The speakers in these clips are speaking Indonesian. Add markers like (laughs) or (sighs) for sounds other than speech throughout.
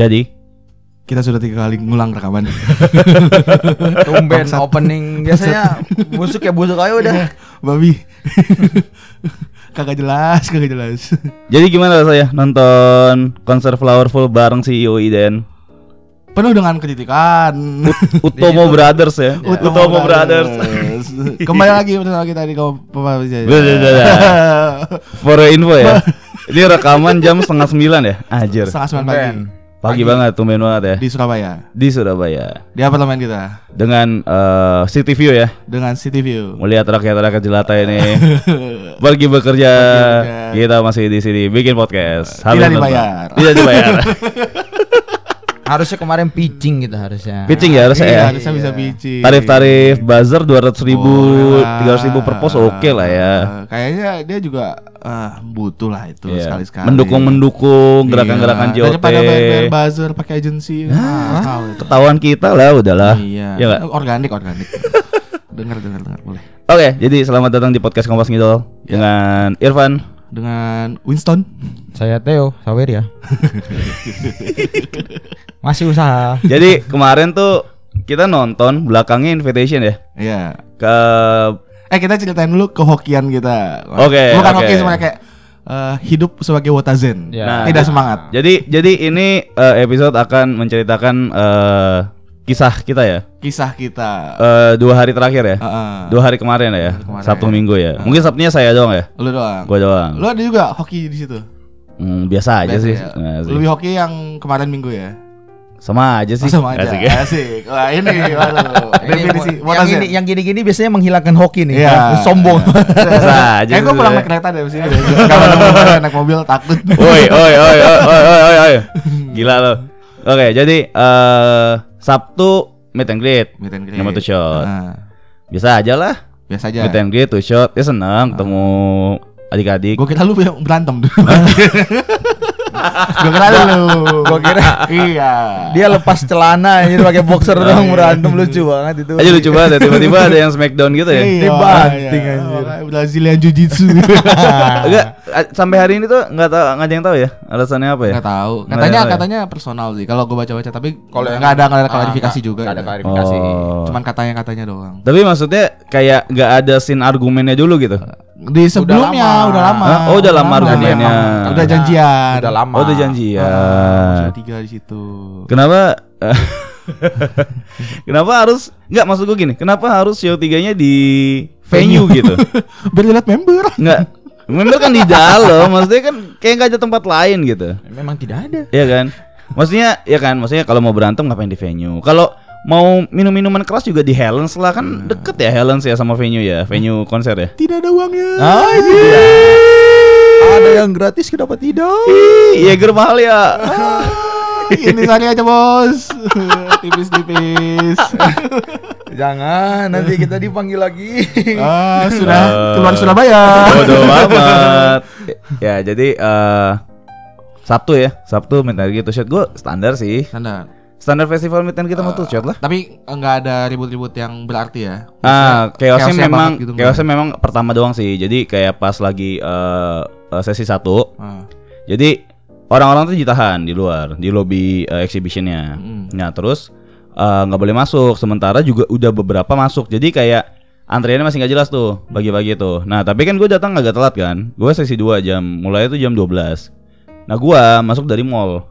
Jadi Kita sudah tiga kali ngulang rekaman. (laughs) Tumben opening biasanya busuk ya busuk ayo udah. Babi. (laughs) kagak jelas, kagak jelas. jadi gimana saya nonton konser Flowerful bareng si Yoi dan Penuh dengan kritikan. (laughs) Utomo Brothers ya. Utomo, Brothers. Kembali lagi bersama kita di Bisa. For info ya. Ini rekaman jam setengah sembilan ya. Anjir. Setengah sembilan pagi Pagi banget, tumben banget ya. di Surabaya. Di Surabaya. Di apartemen kita Dengan eh, City View ya. dengan City View. Melihat rakyat-rakyat jelata ini (laughs) pergi bekerja. bekerja. Kita masih di sini bikin podcast. Tidak dibayar. Tidak dibayar. (laughs) Harusnya kemarin pitching kita harusnya. Pitching ya harusnya Iya, ya. harusnya bisa biji. Tarif-tarif buzzer 200 ribu, Oh, 300 ribu per pos oke lah ya. Eh, Kayaknya dia juga ah, butuh lah itu Iya. sekali-sekali. Mendukung-mendukung gerakan-gerakan Iya. JOT. Daripada bayar buzzer pakai agensi. itu. Ketahuan kita lah udahlah. Iya. Ya? Organik, organik. dengar, dengar, dengar, boleh. Oke, jadi selamat datang di podcast Kompas Ngidol Ya. dengan Irfan. Dengan Winston. Saya Theo Sawer ya. (laughs) Masih usaha. Jadi kemarin tuh kita nonton belakangnya invitation ya Iya. ke Eh kita ceritain dulu kehokian kita. Oke, Bukan oke. hoki sebenarnya kayak eh, hidup sebagai wotazen. Ya. Nah, Tidak semangat. jadi jadi ini eh, episode akan menceritakan eh, kisah kita ya Kisah kita. Eh, dua hari terakhir ya Heeh. dua hari kemarin ya kemarin. Sabtu Minggu ya mungkin Sabtunya saya doang ya Lu doang. gua doang Lu ada juga hoki di situ. Hmm, biasa aja Biasa sih. ya? Nah, sih. Lebih hoki yang kemarin minggu ya. sama aja sih Oh, sama aja. Asik ya. Asik. Wah, ini waduh. (laughs) Ini Definisi yang ini yang gini-gini biasanya menghilangkan hoki nih. Iya. (laughs) Sombong. Biasa aja Eh, gue sih pulang naik kereta dari sini. (laughs) Kalau naik mobil takut. Oi, oi, oi, oi, oi, oi, oi, oi. Gila lo. Oke, jadi eh Sabtu meet and greet. Meet and greet. Nama tuh shot. Nah, Biasa aja lah. biasa aja. Meet and greet tuh shot. Ya senang ketemu adik-adik. Gue kira lu berantem. (laughs) Gue kira lu. Gua kira iya. dia lepas celana jadi pakai boxer doang berantem lucu banget itu. Aja lucu banget ya, tiba-tiba ada yang smackdown gitu ya. Iya, Dibanting, iya. anjir. Brazilian Jiu Jitsu. (laughs) Enggak, sampai hari ini tuh nggak tahu nggak ada yang tahu ya alasannya apa ya? Enggak tahu. Katanya ya? katanya personal sih. Kalau gue baca-baca tapi Kalau yang- nggak ada nggak ada Ah, klarifikasi juga. nggak ada ya. klarifikasi. Oh. Cuman katanya katanya doang. Tapi maksudnya kayak nggak ada scene argumennya dulu gitu. Di sebelumnya lama. udah lama. Hah? Oh, udah lama argumennya. Udah, Udah udah janjian. Udah lama. Oh, udah janjian. Ah, Sudah tiga di situ. Kenapa (laughs) Kenapa harus Enggak maksud gue gini Kenapa harus show tiganya di venue gitu (laughs) Biar lihat member. Enggak Member kan di dalam Maksudnya kan Kayak nggak ada tempat lain gitu Memang tidak ada. Iya kan Maksudnya Ya kan Maksudnya kalau mau berantem ngapain di venue Kalau mau minum-minuman keras juga di Helens lah kan deket ya Helens ya sama venue ya venue konser ya Tidak ada uangnya. Ah, Ada yang gratis kenapa tidak? Ih, Jaeger mahal ya Ah, Ini sari aja bos. (laughs) Tipis-tipis. (laughs) Jangan, nanti kita dipanggil lagi. Ah, sudah Eh, keluar Surabaya. Bodoh amat. Ya, jadi eh Sabtu ya, Sabtu minta gitu shot gue standar sih. Standar. Standar festival meet and kita mau tuh shot lah. Tapi enggak ada ribut-ribut yang berarti ya. Ah, chaosnya chaosnya memang gitu, chaosnya memang pertama doang sih. Jadi kayak pas lagi eh, sesi satu, Ah. jadi orang-orang tuh ditahan di luar, di lobby eh, exhibitionnya. Mm. Nah terus nggak boleh masuk. Sementara juga udah beberapa masuk. Jadi kayak antriannya masih nggak jelas tuh bagi-bagi tuh. Nah tapi kan gue datang agak telat kan. Gue sesi 2 jam, mulai itu jam 12 Nah gue masuk dari mall.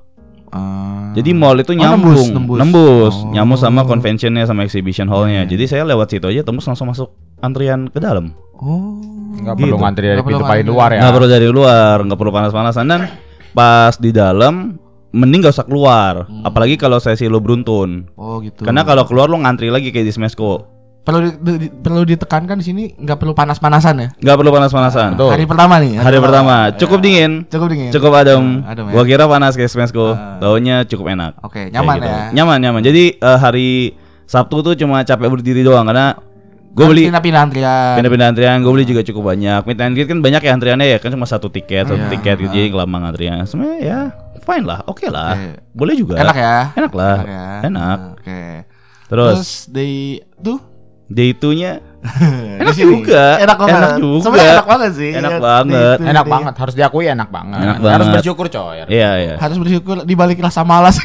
Ah. Jadi mall itu Oh, nyambung, nembus, nembus. nembus, Oh. nyambung sama conventionnya sama exhibition hallnya. Iya. Jadi saya lewat situ aja tembus langsung masuk antrian ke dalam. Oh. Enggak Gitu. perlu ngantri dari Nggak pintu paling luar ya. Nggak perlu dari luar, nggak perlu panas-panasan dan pas di dalam mending gak usah keluar. Hmm. Apalagi kalau sesi lo beruntun. Oh gitu. Karena kalau keluar lo ngantri lagi kayak di Smesco. Perlu di- di- perlu ditekankan di sini nggak perlu panas-panasan ya. Nggak perlu panas-panasan. Betul. Hari pertama nih. Hari pertama cukup Ya. dingin, Cukup dingin. cukup adem. Ah, adem ya. Gua kira panas kayak Smesco. Ah. Taunya cukup enak. Oke, Kayak nyaman gitu. ya. Nyaman, nyaman. Jadi eh, hari Sabtu tuh cuma capek berdiri doang karena gue beli pindah-pindah antrian. pindah-pindah antrian. Gue beli juga cukup banyak. Meet and kan banyak ya antriannya ya kan cuma satu tiket, satu Iya. tiket gitu jadi lama antrian. Sebenarnya ya fine lah, oke lah. Oke. Boleh juga. Enak ya. Enak lah. Enak ya. Enak. Nah, Oke. Terus, Terus di tuh day 2-nya (laughs) Enak Di sini. juga. Enak banget. Enak juga. Sebenarnya enak banget sih. Enak Di- banget. Enak di- banget, harus diakui enak banget. Enak Harus banget. bersyukur coy. Iya, iya. Harus bersyukur di balik rasa malas. (laughs)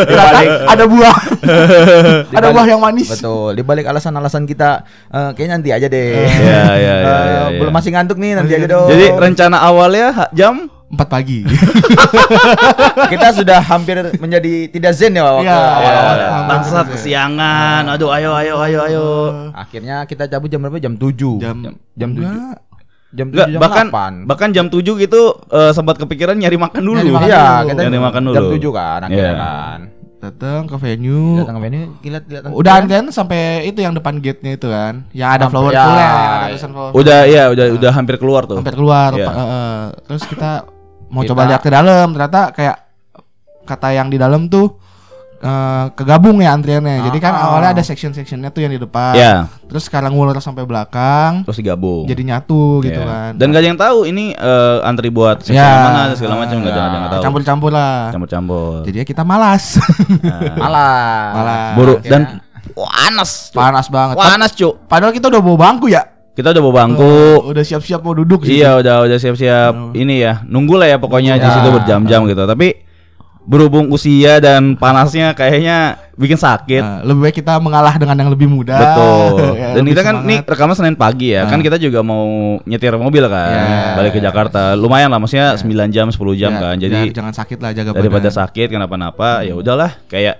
Di balik ada buah. di ada buah yang manis. Betul. Di balik alasan-alasan kita eh, kayaknya nanti aja deh. Iya, iya, iya, Eh, iya, iya. Belum masih ngantuk nih nanti Masih aja dong. Jadi rencana awalnya jam Empat pagi. (laughs) kita sudah hampir menjadi tidak zen ya waktu Iya, awal-awal. iya. ya. bangsat kesiangan. Aduh, ayo ayo ayo ayo. Akhirnya kita cabut jam berapa? Jam 7. Jam jam 7. Enggak. Jam 7 Enggak, jam bahkan 8. bahkan jam 7 gitu eh, sempat kepikiran nyari makan dulu. Nyari makan Iya, dulu. kita Nyari makan dulu. Jam 7 kan akhirnya Iya. kan. Datang ke venue. Datang ke venue, kilat kelihatan. Udah antrian sampai itu yang depan gate-nya itu kan. Yang ada Sampai- flower ya. full ya, ada tulisan flower. Udah iya, udah udah hampir keluar tuh. hampir keluar. Iya. Pak. Eh, eh. terus kita mau Kita- coba lihat ke dalam, ternyata kayak kata yang di dalam tuh eh, kegabung ya antriannya. Jadi kan Ah. awalnya ada section-sectionnya tuh yang di depan. Iya, Terus sekarang ngulur sampai belakang. terus digabung. Jadi nyatu gitu Iya. kan. Dan gak ada yang tahu ini eh, antri buat section Ya. mana segala macam gak ada Ya. ada yang tahu. campur-campur lah. Campur-campur. Jadi ya kita malas. Nah, (laughs) Malah. Malah. Buru Akhirnya- dan panas. Cuk. Panas banget. Panas, Cuk. Padahal kita udah bawa bangku ya. Kita udah bawa bangku. Oh, udah siap-siap mau duduk sih. Iya, udah udah siap-siap ini ya. Nunggu lah ya pokoknya di Ya. situ berjam-jam gitu. Tapi berhubung usia dan panasnya kayaknya bikin sakit. Nah, lebih baik kita mengalah dengan yang lebih muda. Betul. (laughs) Ya, Dan kita kan semangat. nih rekaman Senin pagi ya. Nah. Kan kita juga mau nyetir mobil kan, Ya. balik ke Jakarta. Lumayan lah maksudnya 9 jam, 10 jam Ya, kan. biar Jadi jangan sakit lah jaga daripada badan. sakit kenapa-napa ya udahlah kayak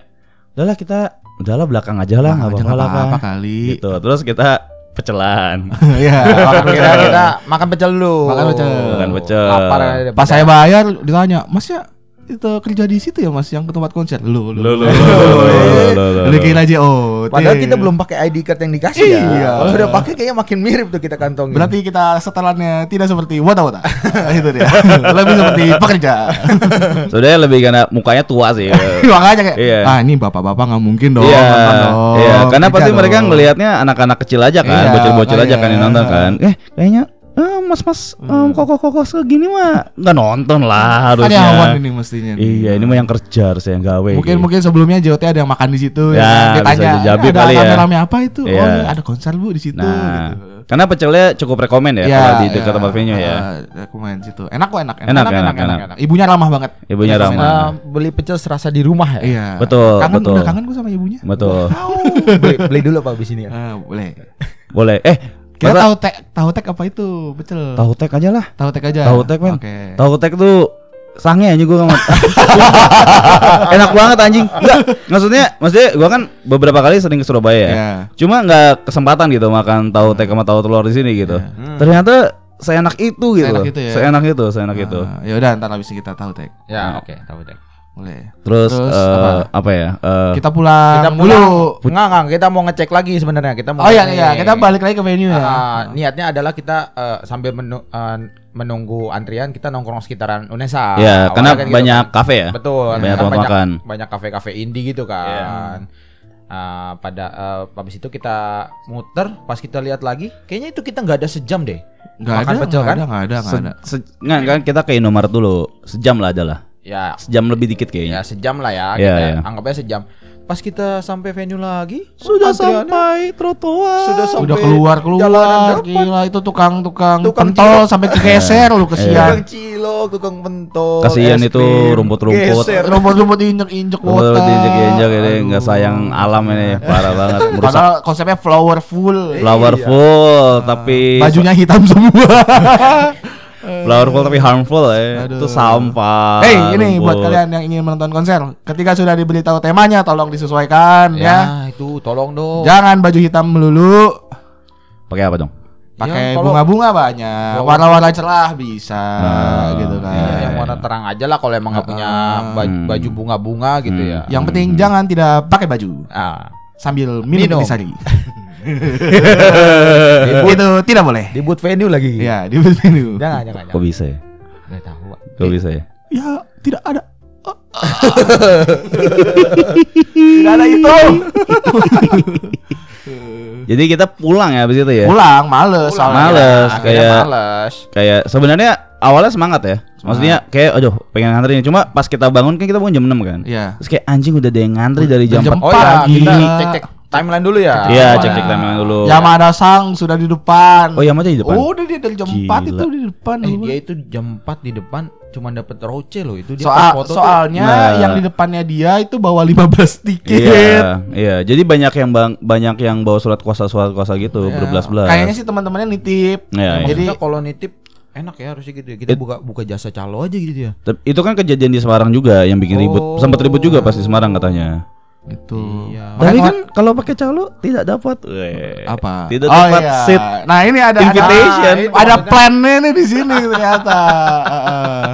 udahlah kita udahlah belakang aja lah nggak Nah, apa-apa lah apa kali. gitu terus kita pecelan (laughs) Iya. Kira kita makan pecel dulu. Makan pecel. makan pecel Lapar ya, Pas saya bayar ditanya, "Mas ya itu kerja di situ ya Mas yang ke tempat konser?" Lu lu. Lu, lu, lu, lu, lu, lu, lu, Lu lu. kira aja oh. Padahal kita belum pakai ID card yang dikasih ya. Iya. Kalau udah pakai kayaknya makin mirip tuh kita kantongin. Berarti kita setelannya tidak seperti wata wata. (laughs) itu dia. Lebih seperti pekerja. (laughs) sebenarnya lebih karena mukanya tua sih (laughs) Makanya kayak Iya. ah ini bapak-bapak nggak mungkin dong Iya, iya, karena pasti mereka dong." ngelihatnya anak-anak kecil aja kan, Iya, bocil-bocil aja kan yang nonton kan. Eh, kayaknya eh, mas-mas Hmm. em, koko-koko segini mah nggak nonton lah Kan harusnya. awan ini mestinya. nih. Iya, ini mah yang kerja harusnya yang gawe. Mungkin gitu. mungkin sebelumnya JOT ada yang makan di situ Ya, ya. kan? jadi "Eh, ada kali ya." rame-rame apa itu? Oh, Iya. ini ada konser Bu di situ Nah, gitu. karena pecelnya cukup rekomen ya Iya, kalau di dekat iya. tempat venue ya. Aku main situ. Enak kok enak. Enak, enak, enak. Ibunya ramah banget. Ibunya Enak, ramah. Nah, beli pecel serasa di rumah ya. Iya. Betul, Kangen betul. udah kangen gue sama ibunya. Betul. beli, beli dulu Pak di sini ya. Ah, boleh. Boleh. Eh, Kita masa tahu tek tahu tek apa itu? Betul. tahu tek aja lah. Tahu tek aja. Tahu tek, men. Oke. Tahu tek tuh sange aja gua sama (laughs) Enak banget anjing. Enggak, maksudnya maksudnya gua kan beberapa kali sering ke Surabaya ya. Iya. Cuma nggak kesempatan gitu makan tahu tek sama tahu telur di sini gitu. Hmm. Ternyata seenak itu gitu. Seenak itu ya. Seenak itu, seenak itu. Ah, ya udah ntar habis kita tahu tek. Ya, oke, tahu deh. Boleh. Terus, Terus eh, apa? apa? ya? Eh, Kita pulang Kita dulu. pulang. Enggak, enggak, kita mau ngecek lagi sebenarnya. Kita mau Oh iya ngecek iya, kita balik lagi ke venue ya. Ah, niatnya adalah kita eh, sambil menu- eh, menunggu antrian kita nongkrong sekitaran Unesa. ya, Awalnya karena kan gitu banyak kan. kafe ya. Betul, Banyak kan tempat banyak, makan. banyak kafe-kafe indie gitu kan. Ah, pada eh, habis itu kita muter, pas kita lihat lagi, kayaknya itu kita nggak ada sejam deh. Enggak Makan ada, pecel enggak kan? ada, enggak ada, enggak Se- ada. se- nggak, kan kita ke Indomaret dulu. Sejam lah adalah. Ya, Sejam lebih dikit ya kayaknya. sejam lah ya. Iya, kita iya. anggap aja sejam. Pas kita sampai venue lagi, Sudah sampai trotoar. Sudah sampai Udah keluar jalanan keluar gila itu tukang-tukang Tukang pentol cilok. sampai kegeser lu Tukang kesian. cilok, tukang pentol, Kasihan itu rumput-rumput. geser. Rumput-rumput injek-injek Betul wota. diinjek-injek ini nggak sayang alam ini parah banget merusak Padahal konsepnya flower full. flower Iya. full tapi Bajunya hitam semua. (laughs) flower full tapi harmful ya Aduh. itu sampah Hey, ini buat rumput. kalian yang ingin menonton konser, ketika sudah diberitahu temanya tolong disesuaikan ya. Ya, itu tolong dong. Jangan baju hitam melulu. pakai apa dong Pakai Ya, bunga-bunga banyak, warna-warna cerah bisa Nah, gitu kan. Ya, iya, yang iya. warna terang aja lah kalau emang nggak punya baju, Hmm. baju bunga-bunga gitu Hmm. ya. Yang penting jangan tidak pakai baju Ah, sambil minum Minum. intisari. (laughs) Di itu tidak boleh. di boot venue lagi. Ya, di venue. Jangan, jangan, kok bisa ya Nggak tahu. Pak. kok bisa ya Ya, tidak ada. tidak ada itu. (laughs) jadi kita pulang ya habis itu ya Pulang males Pulang, soalnya. Males, akhirnya kayak- males. kayak sebenarnya awalnya semangat ya maksudnya kayak aduh pengen ngantri nih cuma pas kita bangun kan kita bangun jam 6 kan Iya. terus kayak anjing udah ada yang ngantri dari jam Jam 4 Oh ya, Pagi. kita cek-cek timeline dulu ya. Iya, Awalnya. cek-cek timeline dulu. Yamada Sang sudah di depan. Oh, Yamada di depan. Udah dia dari jam 4 Gila. itu di depan. Eh dulu. dia itu jam 4 di depan cuma dapat roce loh itu dia Soal, foto tuh- soalnya Nah. yang di depannya dia itu bawa 15 tiket. Iya, iya. Jadi banyak yang bang, banyak yang bawa surat kuasa surat kuasa gitu, Ya, berbelas-belas. Kayaknya sih teman-temannya nitip. Iya, iya. Jadi kalau nitip enak ya harusnya gitu ya. Kita buka buka jasa calo aja gitu ya. Itu kan kejadian di Semarang juga yang bikin ribut. Oh. Sempat ribut juga pas di Semarang katanya. Itu. Iya. Tapi kan kalau pakai calo tidak dapat Weh. apa? Tidak Oh, dapat iya. seat. Nah, ini ada Invitation. Ada, ada plannya nih di sini ternyata. (laughs) Heeh.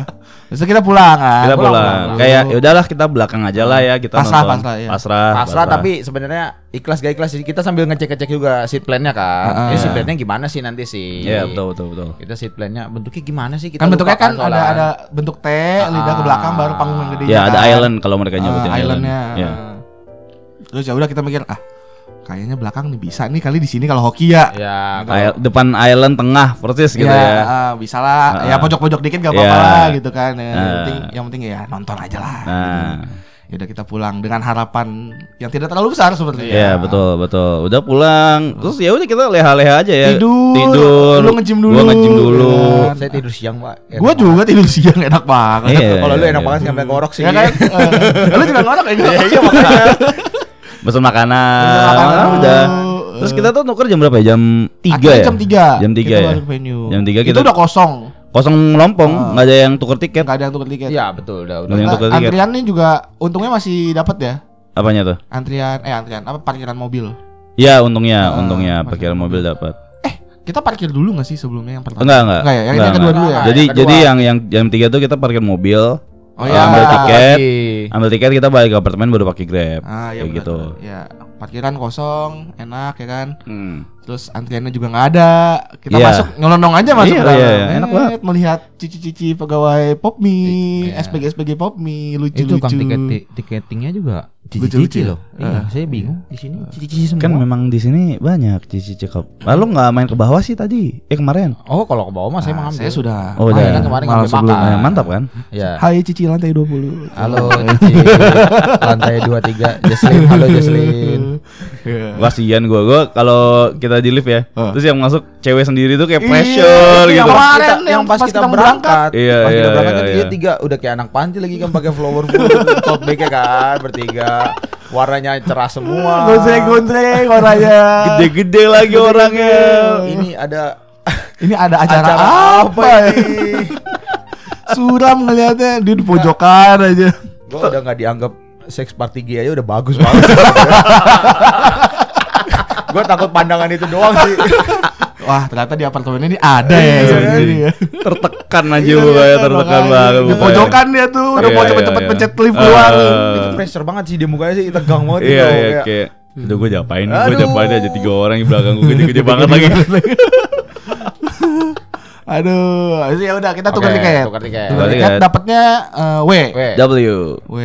Terus kita pulang kan. Kita pulang. pulang. Kayak ya udahlah kita belakang aja lah ya kita Pasrah, nonton. pasrah, iya. Pasrah. Pasrah tapi sebenarnya ikhlas gak ikhlas kita sambil ngecek-ngecek juga seat plan-nya kan. Ah, Ini iya. seat plan-nya gimana sih nanti sih? Iya, betul betul betul. Kita seat plan-nya bentuknya gimana sih? Kita kan bentuknya kan ada ada bentuk T, lidah ke belakang baru panggung yang gede. Ya ada island kalau mereka nyebutnya Ah, islandnya. Ya. Terus ya udah kita mikir ah kayaknya belakang nih bisa nih kali di sini kalau hoki ya. Ya, Isle- depan island tengah persis gitu ya. ah, bisa lah. Ah, ya pojok-pojok dikit gak apa-apa Ya. lah gitu kan. Ya, yang Ah. penting yang penting ya nonton aja lah. Nah, Ya udah kita pulang dengan harapan yang tidak terlalu besar sepertinya. Iya betul betul. Udah pulang. Terus ya udah kita leha-leha aja ya. Tidur. Tidur. Lu nge-gym dulu. Gua nge-gym dulu. Ya kan? saya tidur siang, Pak. Enak Gua banget. juga tidur siang enak banget. Iya, Kalau lu iya, enak iya. banget sampai ngorok sih. Ya kan? (laughs) Eh, lu juga ngorok ya? Iya, iya (laughs) Pesan makanan. Pesan makanan Ah, udah. Terus kita tuh nuker jam berapa ya? Jam 3 Akhirnya ya? jam 3 Jam 3 kita ya. venue. Jam 3 Itu kita udah kosong kosong lompong, Ah. nggak ada yang tuker tiket. Gak ada yang tukar tiket Iya, betul, udah udah. Yang tuker tiket. Antriannya juga Untungnya masih dapat ya Apanya tuh? Antrian Eh antrian Apa parkiran mobil Ya untungnya, Ah, untungnya parkir parkiran mobil dapat. Kita parkir dulu gak sih sebelumnya yang pertama Enggak, enggak. Enggak ya Yang, Enggak, yang kedua enggak. dulu ya Jadi jadi yang yang jam 3 tuh kita parkir mobil, Oh ya, ambil tiket. lagi. ambil tiket kita balik ke apartemen baru pakai Grab. Ah iya Kayak benar, gitu. Ya parkiran kosong Enak ya kan Hmm. Terus antriannya juga nggak ada Kita Iya. masuk Nyelonong aja masuk Iya, dalam. iya, iya. Enak Eh, banget. Melihat cici-cici pegawai Popmi Iya. SPG-SPG Popmi Itu Lucu-lucu kan tiket tiketingnya juga cici-cici ya? loh. Iya, Ah. saya bingung di sini cici-cici semua. Kan memang di sini banyak cici cekap. Lalu nggak main ke bawah sih tadi? Eh kemarin. Oh, kalau ke bawah mah saya Nah. Saya sudah Oh, Main udah. kan kemarin Malam makan. Eh, mantap kan? Ya. Hai Cici lantai 20 Halo Cici. Lantai 23 Jesslyn. Halo Jesslyn. Iya. Kasian gua, gua kalau kita di lift ya, Ah. terus yang masuk cewek sendiri tuh kayak Iya, pressure itu gitu. yang Pas kita, yang yang pas pas kita kita berangkat, Iya, pas iya, kita berangkat iya, kan iya. dia tiga udah kayak anak panti lagi kan pakai flower full (laughs) top backnya kan bertiga warnanya cerah semua. Gondreng-gondreng orangnya Gede-gede lagi orangnya. Ini ada (laughs) Ini ada acara, acara apa, apa ya? ini? (laughs) Suram ngeliatnya Dia di pojokan aja Gue udah nggak dianggap seks party gay aja udah bagus banget. Gue takut pandangan itu doang sih. (laughs) Wah ternyata di apartemen ini ada ya Iya, iya. ini ya Tertekan aja Iya, gua ya, iya, tertekan banget. Di mukanya. pojokan dia tuh Udah Iya, mau iya, cepet-cepet iya. pencet lift keluar itu pressure banget sih dia mukanya sih tegang banget Iya, gitu. iya, Kayak, kayak Udah gue japain, gue japain aja tiga orang di belakang gue gede-gede banget lagi. (laughs) Aduh Ya udah kita tukar Oke, tiket tukar tiket. Tukar tiket tiket. dapatnya eh, W W. W. W W.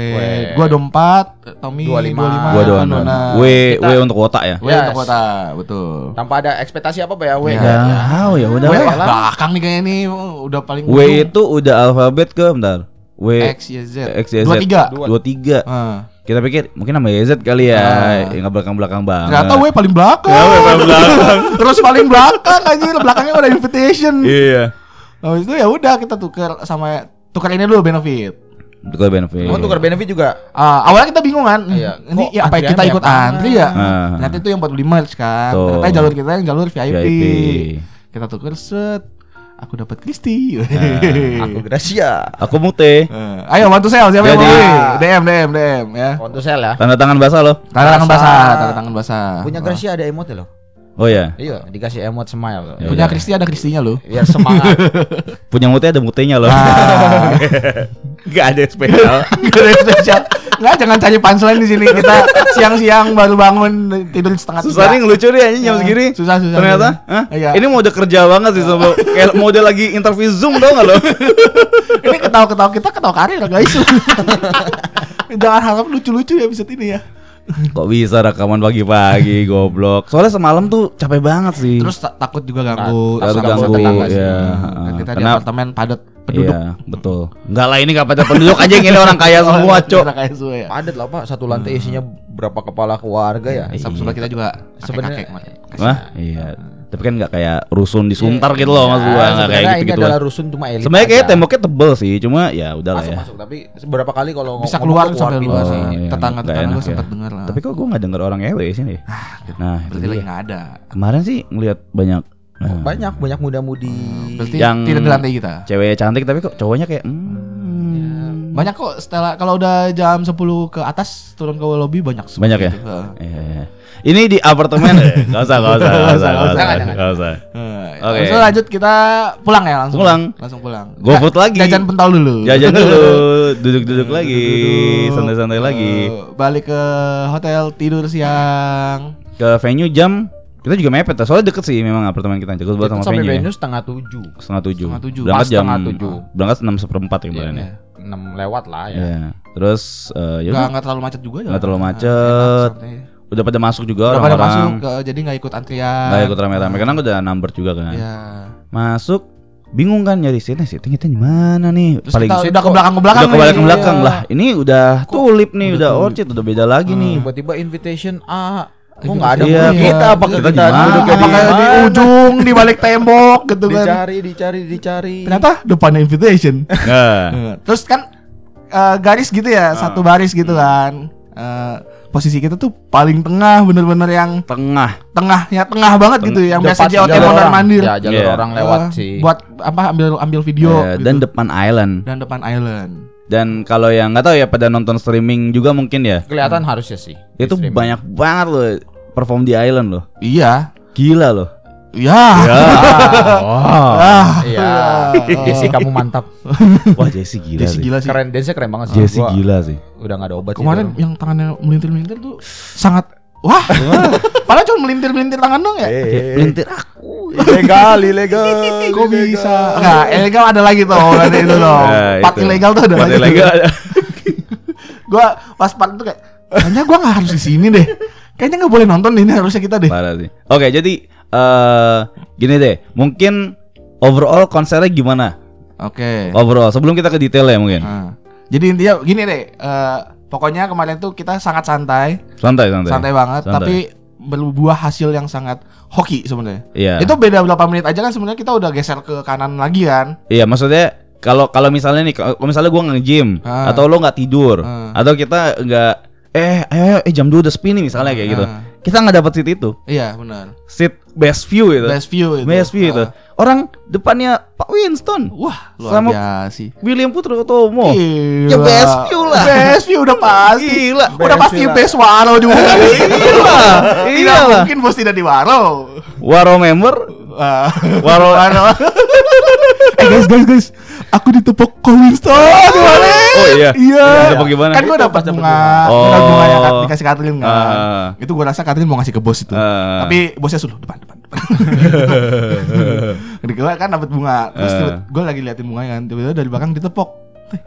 Gua 24 Tommy 25, 25 Gua doang. Nona. W Kita- W untuk kota ya. W Yes. untuk kota Betul Tanpa ada ekspektasi apa apa ya W. Ya. Nggak tahu ya udah. W wah, belakang nih kayaknya nih Udah paling W itu udah alfabet ke bentar. W X, Y, Z X Y Z. 23 Dua. Dua tiga. Ah. Kita pikir mungkin nama YZ kali ya, Ah. yang belakang belakang banget. Ternyata W paling belakang Ya, paling belakang. (laughs) Terus paling belakang anjir Belakangnya udah invitation Iya. Habis itu ya udah kita tukar sama Tukar ini dulu benefit Tukar benefit. Oh tukar benefit juga. Ah, awalnya kita bingung kan, Iya. ini ya apa kita ikut antri ya? Ah. Ternyata itu yang 45 kan. Tuh. Ternyata jalur kita yang jalur VIP. VIP. Kita tuker set. Aku dapat Kristi. Aku Gracia. Aku mute. Eh, Ayo bantu sel siapa yang Jadi- mau beli? DM DM DM ya. Untuk sel ya. Tanda tangan basah loh. Tanda tangan Basah. basah, tanda tangan basah. Punya Gracia ada emote loh. Oh ya. Iya, dikasih emote smile. Ya Punya udah. Kristi ada Kristinya loh. Biar semangat. (laughs) Punya mute ada mutenya loh. Ah. Gak ada spesial. Gak ada yang spesial. (laughs) Nggak, jangan cari punchline di sini. Kita siang-siang baru bangun tidur setengah Susah nih ngelucu nih anjing jam Ah, segini. susah, susah, Ternyata. Hah? Iya. Ini mode kerja banget sih sobat. Kayak mode lagi interview Zoom tau gak lo? (laughs) Ini ketawa-ketawa kita ketawa karir guys. (laughs) jangan harap lucu-lucu ya episode ini ya. Kok bisa rekaman pagi-pagi goblok. Soalnya semalam tuh capek banget sih. Terus ta- takut juga ganggu Takut ganggu, tetangga iya. Kan kita di apartemen padat penduduk. Iya, betul. Enggak lah ini gak pada penduduk (laughs) aja yang ini orang kaya semua, Oh, Cok. orang kaya semua ya. Padat lah pak, satu lantai isinya berapa kepala keluarga ya. Sama sebelah kita juga Sebenarnya-. Wah, iya. Tapi kan nggak kayak rusun disuntar gitu loh mas gua, nggak kayak Iya. gitu gitu. adalah rusun cuma elit. Sebenarnya kayak temboknya tebel sih, cuma ya udahlah ya. masuk tapi beberapa kali kalau Bisa keluar sampai luar Oh, sih. iya, Tetangga-tetangga enak sempat ya. dengar lah. Tapi kok gua nggak denger orang ewe sini. Nah, itu Berarti lagi nggak ada. Kemarin sih ngelihat banyak nah, banyak banyak muda-mudi. Berarti Yang- tidak di lantai kita. cewek cantik tapi kok cowoknya kayak hmm, Banyak kok setelah kalau udah jam 10 ke atas turun ke lobby banyak semua Banyak ya? gitu. Heeh. Iya, iya. Ini di apartemen (laughs) eh, Gak usah, gak usah, gak usah, gak usah, gak usah. Oke. Langsung lanjut kita pulang ya langsung. Pulang. Langsung pulang. GoFood lagi. Jajan pentol dulu. Jajan dulu, (laughs) duduk-duduk lagi, santai-santai lagi. Balik ke hotel tidur siang. Ke venue jam kita juga mepet, ya, soalnya deket sih memang apartemen kita deket banget sama sampai venue. ya. venue setengah tujuh, Setengah tujuh. Setengah tujuh. Berangkat jam setengah tujuh. Berangkat enam seperempat ya kemarin ya. Iya. enam lewat lah ya. Iya. Terus eh, ya Nggak, terlalu macet juga Nggak terlalu macet. santai. udah pada masuk juga Udah pada orang-orang. masuk ke, jadi nggak ikut antrian. Nggak ikut rame-rame karena udah number juga kan. Iya. Masuk bingung kan nyari seatnya seating kita di mana nih Terus paling kita udah ke belakang ke belakang. udah ke belakang Iya. lah ini udah tulip nih udah udah tulip. orchid udah beda lagi nih Tiba-tiba invitation A. Kok Invitation nggak ada Iya, kita apa kita di mana? duduknya di Apakah di mana? ujung di balik tembok gitu kan. Dicari, dicari, dicari. Ternyata depannya invitation. nah Nah, (laughs) Terus kan eh, garis gitu ya, satu baris gitu kan. Eh, posisi kita tuh paling tengah bener-bener yang tengah tengahnya tengah banget gitu yang biasa Depan JOT mondar orang. mandir. Ya, jalur Iya. orang lewat Eh, sih. Buat apa ambil ambil video Ya, gitu. dan depan island dan depan island. Dan kalau yang nggak tahu ya pada nonton streaming juga mungkin ya Kelihatan harusnya sih. itu streaming. banyak banget loh perform di island loh Iya. gila loh Iya. (laughs) Ah, Ah, Iya. (laughs) Jesse kamu mantap. wah Jesse gila Jesse sih gila sih. Keren dance keren banget sih. Jesse Gua gila sih Udah gak ada obat sih. Kemarin itu. yang tangannya melintir-melintir tuh sangat wah. (laughs) Padahal cuma melintir-melintir tangan dong ya. Kayak melintir aku ilegal, ilegal. (laughs) Kok bisa? Enggak, ilegal ada lagi tuh, ada itu dong. Nah, (laughs) Part itu. ilegal tuh ada Part lagi. ilegal ada. (laughs) Gua pas part itu kayak kayaknya gua nggak harus di sini deh. Kayaknya nggak boleh nonton ini harusnya kita deh. Parah sih. Oke, jadi eh gini deh, mungkin overall konsernya gimana? Oke. Overall, sebelum kita ke detail ya mungkin. Nah, jadi intinya gini deh, eh, pokoknya kemarin tuh kita sangat santai, Santai, santai. santai banget, Santai. tapi berbuah hasil yang sangat hoki sebenarnya. Iya. Itu beda berapa menit aja kan sebenarnya kita udah geser ke kanan lagi kan. Iya, maksudnya kalau kalau misalnya nih, kalau misalnya gua nge-gym Ah. atau lo nggak tidur Ah. atau kita nggak eh ayo, ayo eh jam 2 udah sepi nih misalnya kayak gitu. Ah. Kita nggak dapet seat itu. Iya benar. Seat best view itu. Best view itu. Best view itu. Ah. Orang depannya Pak Winston. Wah, luar Sama- biasa sih. William Putro Tomo. Gila. Ya best view lah. Best view udah pasti. Gila. Udah pasti lah. best waro juga. (laughs) Iya. Tidak Iya lah. mungkin bos tidak di waro. Waro member. Ah. Waro (laughs) eh guys guys guys, aku ditepok Ko Winston gimana? Oh iya. Iya. Ditepok gimana? Kan gue Itu dapat bunga, bunga. bunga bunga yang Oh. dikasih Katrin kan. Ah. Itu gue rasa Katrin mau ngasih ke bos itu. Ah. Tapi bosnya suruh depan depan depan. (laughs) Jadi gue kan dapat bunga. Terus Ah. gue lagi liatin bunganya kan. Tiba-tiba dari belakang ditepok. Eh,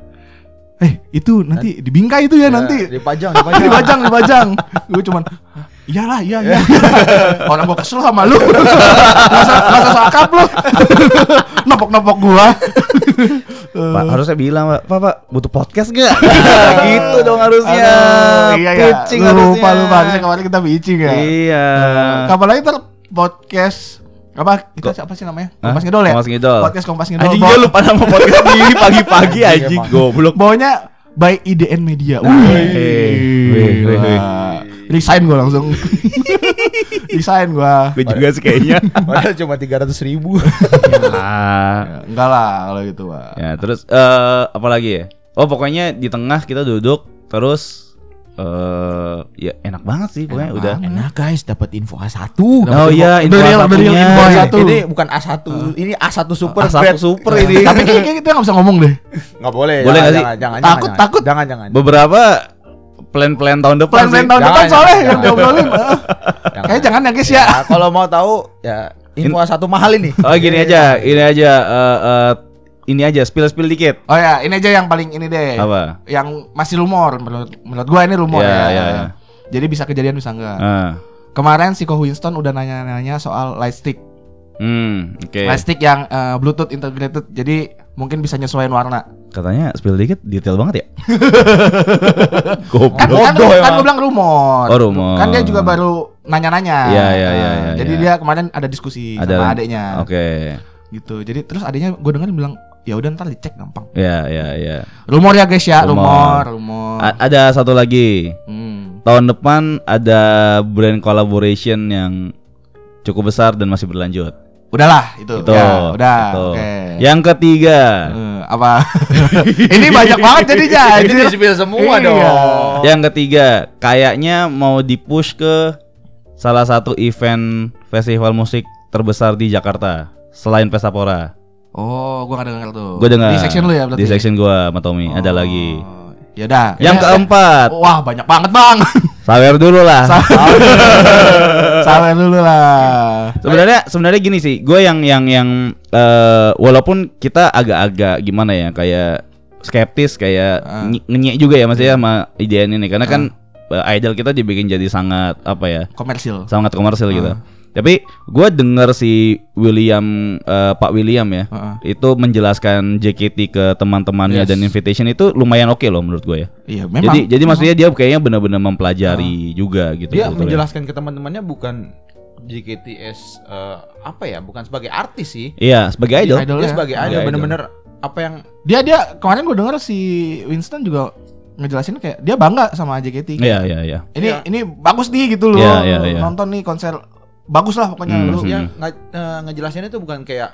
Eh, itu nanti dibingkai itu ya nanti. dipajang, Dibajang, (laughs) dipajang. dibajang. Gue cuman "Hah, Iyalah, iya, iya. (laughs) Orang gua kesel sama lu. Masa masa sakap lu. Nopok-nopok gua. (laughs) Pak, harusnya bilang Pak, Pak, Pak, butuh podcast gak? Nah, (laughs) gitu dong harusnya. Aduh, iya ya. Pitching Lupa harusnya. lupa harusnya kemarin kita pitching ya. Iya. Kapan lagi ntar podcast apa kita siapa sih namanya? Hah? Kompas Ngidol ya? Kompas Ngidol. Podcast Kompas Ngidol. Anjing gue lupa nama podcast ini pagi-pagi (laughs) Iya, anjing goblok. Bawanya by IDN Media. Wih, wih, wih, wih. Resign gua langsung. (laughs) Resign gua. Gue juga sih kayaknya. Padahal cuma 300 ribu. Ah. (laughs) Ya, enggak lah kalau gitu, Pak. Ya, terus eh apa lagi ya? Oh, pokoknya di tengah kita duduk terus eh ya enak banget sih pokoknya Enak udah. banget. Enak guys, dapat info A1. Oh iya, info yang satunya. info Ini, A1. ini bukan A1, ini A1 super A1 grade. super ini. Tapi kayaknya kita nggak bisa ngomong deh. Nggak boleh. Boleh jangan, nggak sih? Jangan, jangan, Takut, jangan, takut. Jangan, jangan. Beberapa plan-plan tahun depan Plan-plan sih. tahun Jangan, depan soalnya jangan, yang jangan. diobrolin. Eh, (laughs) Jangan. Kayaknya jangan ya guys ya. Ya, kalau mau tahu ya info A1 mahal ini. Oh gini aja, ini aja eh, eh, ini aja spill-spill dikit. Oh ya, ini aja yang paling ini deh. Apa? Yang masih rumor menurut menurut gua ini rumor ya. iya, iya. Jadi bisa kejadian bisa enggak. Ah. Kemarin si Ko Winston udah nanya-nanya soal light stick. Hmm, oke. Light stick yang eh, Bluetooth integrated. Jadi mungkin bisa nyesuaiin warna. Katanya spill dikit detail banget ya. (laughs) Kan, Goblok. kan, kan emang. gue bilang rumor. Oh, rumor. Kan dia juga baru nanya-nanya. Iya, iya, iya, iya, Jadi iya. dia kemarin ada diskusi Ada sama adiknya. Oke. Gitu. Jadi terus adiknya gue dengerin bilang, ya udah ntar dicek gampang. Ya, ya, ya. Rumor ya guys ya, Rumor. rumor, rumor. A- ada satu lagi. Hmm. Tahun depan ada brand collaboration yang cukup besar dan masih berlanjut. Udahlah itu. Itu. Ya, udah. itu. Oke. Yang ketiga. Eh, apa? (laughs) Ini banyak banget jadinya. Ini Jadi di-spill semua Iya. dong. Yang ketiga, kayaknya mau dipush ke salah satu event festival musik terbesar di Jakarta selain Pestapora. Oh, gua gak denger tuh. Gue dengar Di section lu ya berarti. Di section gua sama Tommy ada Oh. lagi. Ya udah. Yang Ya, keempat, Wah, banyak banget, Bang. (laughs) sawer dulu lah. Sabar (laughs) dulu lah. Sebenarnya sebenarnya gini sih, gue yang yang yang eh, walaupun kita agak-agak gimana ya kayak skeptis kayak Ah. nge- ngenyek juga ya Mas ya sama ide ini karena kan eh, idol kita dibikin jadi sangat apa ya Komersil. sangat komersil gitu. Tapi gue denger si William eh, Pak William ya Heeh. itu menjelaskan JKT ke teman-temannya Yes. dan invitation itu lumayan oke loh menurut gue ya. Iya, memang. jadi jadi maksudnya dia kayaknya benar-benar mempelajari juga gitu. Dia sebetulnya. menjelaskan ke teman-temannya bukan JKTS eh, apa ya, bukan sebagai artis sih. Iya sebagai idol. Idol Dia ya. sebagai Sebagai idol bener-bener apa yang Dia dia kemarin gue denger si Winston juga ngejelasin kayak dia bangga sama JKT. Iya iya iya. Ini Iya. ini bagus nih gitu loh. Iya, iya, iya. Nonton nih konser bagus lah pokoknya Hmm, lu. hmm. dia nge- eh, ngejelasinnya itu bukan kayak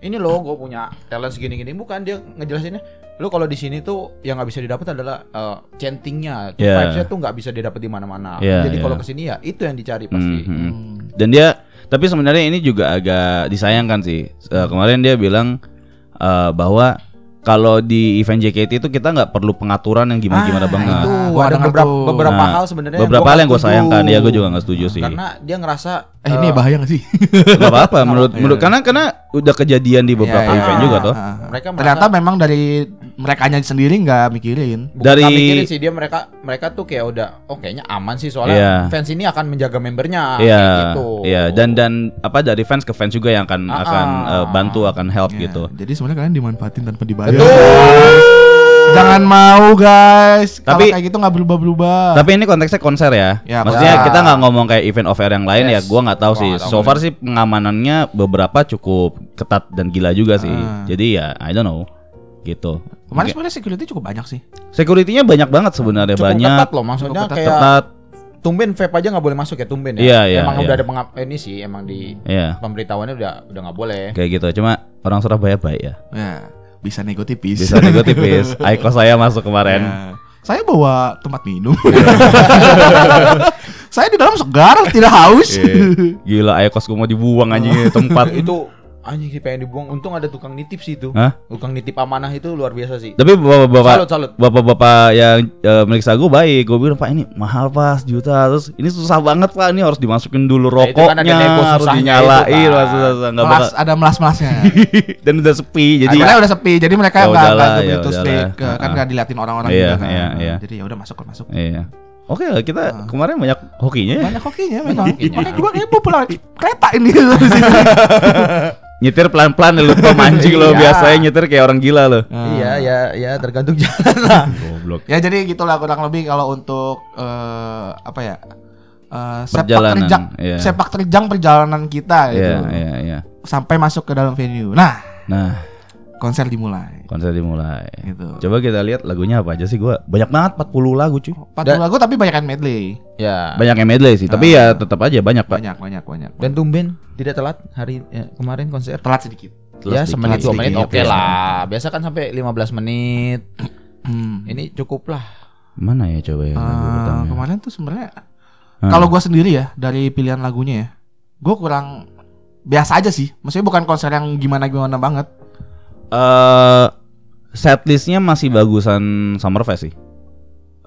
ini loh gue punya talent segini-gini bukan dia ngejelasinnya lu kalau di sini tuh yang nggak bisa didapat adalah eh, chantingnya tuh Yeah. vibesnya tuh nggak bisa didapat di mana-mana Yeah, jadi yeah. kalau ke sini ya itu yang dicari pasti Hmm, hmm. Hmm. Dan dia tapi sebenarnya ini juga agak disayangkan sih. Eh, kemarin dia bilang eh, bahwa kalau di event JKT itu kita nggak perlu pengaturan yang gimana-gimana Ah, banget. itu Gua ada beberapa tuh. beberapa Nah, hal sebenarnya Beberapa gua hal yang gue sayangkan, ya gue juga nggak setuju sih. karena dia ngerasa Eh ini eh, bahaya gak sih? Gak apa-apa menurut Iya, menurut iya. karena karena udah kejadian di beberapa Iya, iya. event juga toh. Mereka ternyata merasa- memang dari mereka sendiri nggak mikirin. bukan dari- mikirin sih dia mereka mereka tuh kayak udah oh kayaknya aman sih soalnya Iya. fans ini akan menjaga membernya Iya, kayak gitu. iya dan dan apa dari fans ke fans juga yang akan Ah, akan ah. eh, bantu akan help Ya, gitu. Jadi sebenarnya kalian dimanfaatin tanpa dibayar. Betul. Jangan mau guys. Tapi- kayak gitu nggak berubah-berubah. Tapi ini konteksnya konser ya. Ya, Maksudnya konser. kita nggak ngomong kayak event off air yang lain ya. Yes. Gua nggak tahu Gua sih. So far sih pengamanannya beberapa cukup ketat dan gila juga sih. Ah. Jadi ya I don't know gitu. Kemarin sebenarnya security cukup banyak sih. Security-nya banyak banget sebenarnya Cukup banyak. ketat loh maksudnya Cukup kayak Ketat. tumben vape aja nggak boleh masuk ya tumben ya. Iya, iya, Emang iya. udah ada pengap eh, ini sih emang di Iya, pemberitahuannya udah udah nggak boleh. kayak gitu. Cuma orang Surabaya baik ya. Ya, bisa nego tipis. Bisa nego tipis. (laughs) Aiko saya masuk kemarin. Ya. Saya bawa tempat minum. (laughs) saya di dalam segar, tidak haus. Iya. Gila Aiko gua mau dibuang anjing di tempat. itu anjing sih pengen dibuang. Untung ada tukang nitip sih itu. Hah? Tukang nitip amanah itu luar biasa sih. Tapi bapak-bapak Salut salut. bapak-bapak yang eh, meriksa gue baik gue bilang pak ini mahal pak sejuta terus ini susah banget pak ini harus dimasukin dulu Ya, itu kan rokoknya ada nego harus dinyalain itu, Pak. susah, susah, Melas, bakal ada melas-melasnya. (laughs) dan udah sepi jadi Akhirnya udah sepi, jadi mereka Ya nggak nggak ya begitu udahlah. strict, ke- kan nggak diliatin orang-orang Iya, juga kan. iya, iya. Jadi ya udah masuk lah masuk. iya oke lah, kita Ah. kemarin banyak hokinya ya. Banyak hokinya (laughs) memang. hokinya. Makanya gua kayak mau pulang kereta ini. (laughs) nyetir pelan-pelan lu Tom anjing lo (laughs) Iya. biasanya nyetir kayak orang gila lo Iya ya ya tergantung (laughs) jalan lah. goblok ya jadi gitulah kurang lebih kalau untuk eh, apa ya? eh, sepak Perjalanan, terjang iya. sepak terjang perjalanan kita gitu. iya iya iya Sampai masuk ke dalam venue. Nah, nah konser dimulai konser dimulai gitu. coba kita lihat lagunya apa aja sih gua banyak banget 40 lagu cuy 40 lagu tapi banyak kan medley. Ya. banyak yang medley sih tapi Ah. ya tetap aja banyak pak Banyak, banyak, banyak. Dan tumben tidak telat hari ya, kemarin konser. telat sedikit. ya sedikit. semenit dua menit oke ya. lah. Biasa kan sampai 15 menit. Hmm. Ini cukup lah. mana ya coba ya lagu pertama? kemarin tuh sebenarnya Hmm. kalau gua sendiri ya dari pilihan lagunya ya, gue kurang biasa aja sih. Maksudnya bukan konser yang gimana-gimana banget. Eh setlistnya masih bagusan Summerfest sih.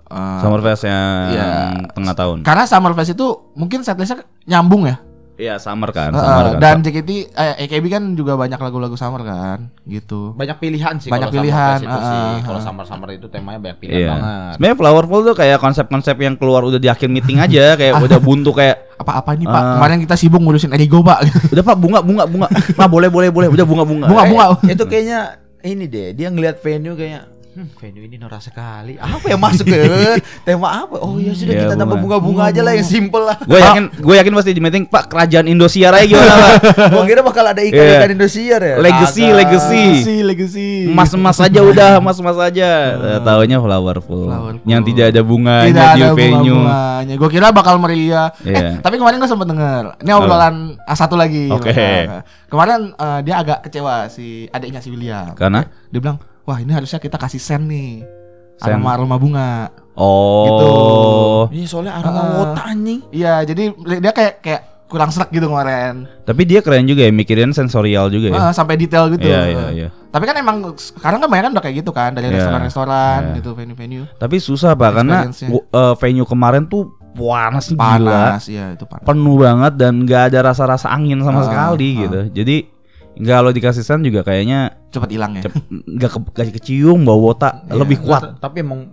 Eh, Summerfest yang iya. tengah tahun. Karena Summerfest itu mungkin setlistnya nyambung ya. Iya, summer kan, Eh, summer kan. dan JKT, eh, AKB kan juga banyak lagu-lagu summer kan, gitu. Banyak pilihan sih Banyak kalau pilihan, Summer itu ah, sih. Kalau ah. summer-summer itu temanya banyak pilihan Iya. banget. Sebenarnya Flowerful tuh kayak konsep-konsep yang keluar udah di akhir meeting aja, (laughs) kayak udah buntu kayak Apa-apa ini Pak? Ah. Kemarin kita sibuk ngurusin Erigo Pak. (laughs) udah Pak bunga bunga bunga. Pak boleh boleh boleh, udah bunga bunga. Bunga, Eh, bunga. Itu kayaknya ini deh, dia ngelihat venue kayak Hmm, venue ini norak sekali. Apa yang masuk ke (laughs) tema apa? Oh iya sudah Ya, kita tambah bunga. bunga-bunga aja lah yang simple lah. Gue yakin gue yakin pasti di meeting Pak kerajaan Indosiar aja gimana Pak? (laughs) Gua kira bakal ada Iya. ikan-ikan Indosiar ya. Legacy, Kagak. legacy. Legacy, legacy. Emas-emas aja (laughs) udah, emas-emas aja. Eh, Taunya flowerful. Flowerful. Yang tidak ada bunganya Tidak di ada venue. Gue kira bakal meriah. Iya. Eh, tapi kemarin gue sempat denger. Ini obrolan ah, satu lagi. Oke. Nah, Kemarin eh, dia agak kecewa si adiknya si William. Karena Dia bilang, "Wah, ini harusnya kita kasih sen nih." Sen. Aroma aroma bunga. oh Gitu. Iya soalnya aroma Ah. wota anjing. Iya, jadi dia kayak kayak kurang serak gitu kemarin. Tapi dia keren juga ya mikirin sensorial juga ya. Ah, sampai detail gitu. Iya iya iya. Tapi kan emang sekarang kan banyak kan udah kayak gitu kan dari Iya. restoran-restoran Iya. gitu venue-venue. Tapi susah pak karena eh, venue kemarin tuh panas gila, Panas, iya itu panas. penuh banget dan nggak ada rasa-rasa angin sama Ah, sekali ah. gitu. Jadi kalau dikasih sen juga kayaknya Cepat hilang ya. cep- nggak ke, nggak kecium bau wota Iya. lebih kuat. Tapi emang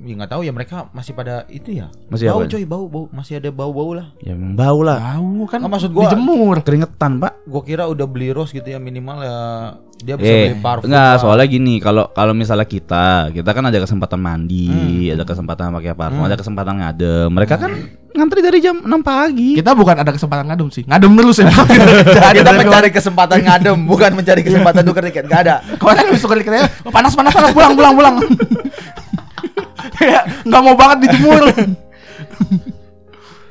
ya nggak tahu ya mereka masih pada itu ya. Masih bau apa? coy, bau bau masih ada bau-bau lah. Ya bau lah. Tahu kan Nggak, maksud gua- dijemur. Keringetan pak. Gua kira udah beli rose gitu ya minimal ya dia bisa Eh, beli parfum. enggak, lah. soalnya gini, kalau kalau misalnya kita, kita kan ada kesempatan mandi, ada kesempatan pakai parfum, ada kesempatan ngadem. Mereka kan ngantri dari jam 6 pagi. Kita bukan ada kesempatan ngadem sih. Ngadem terus (laughs) ya. kita mencari kesempatan ngadem, bukan mencari kesempatan tukar tiket. Gak ada. Kemarin habis tukar dikit oh, panas panas panas pulang pulang pulang. (laughs) Kayak nggak mau banget dijemur.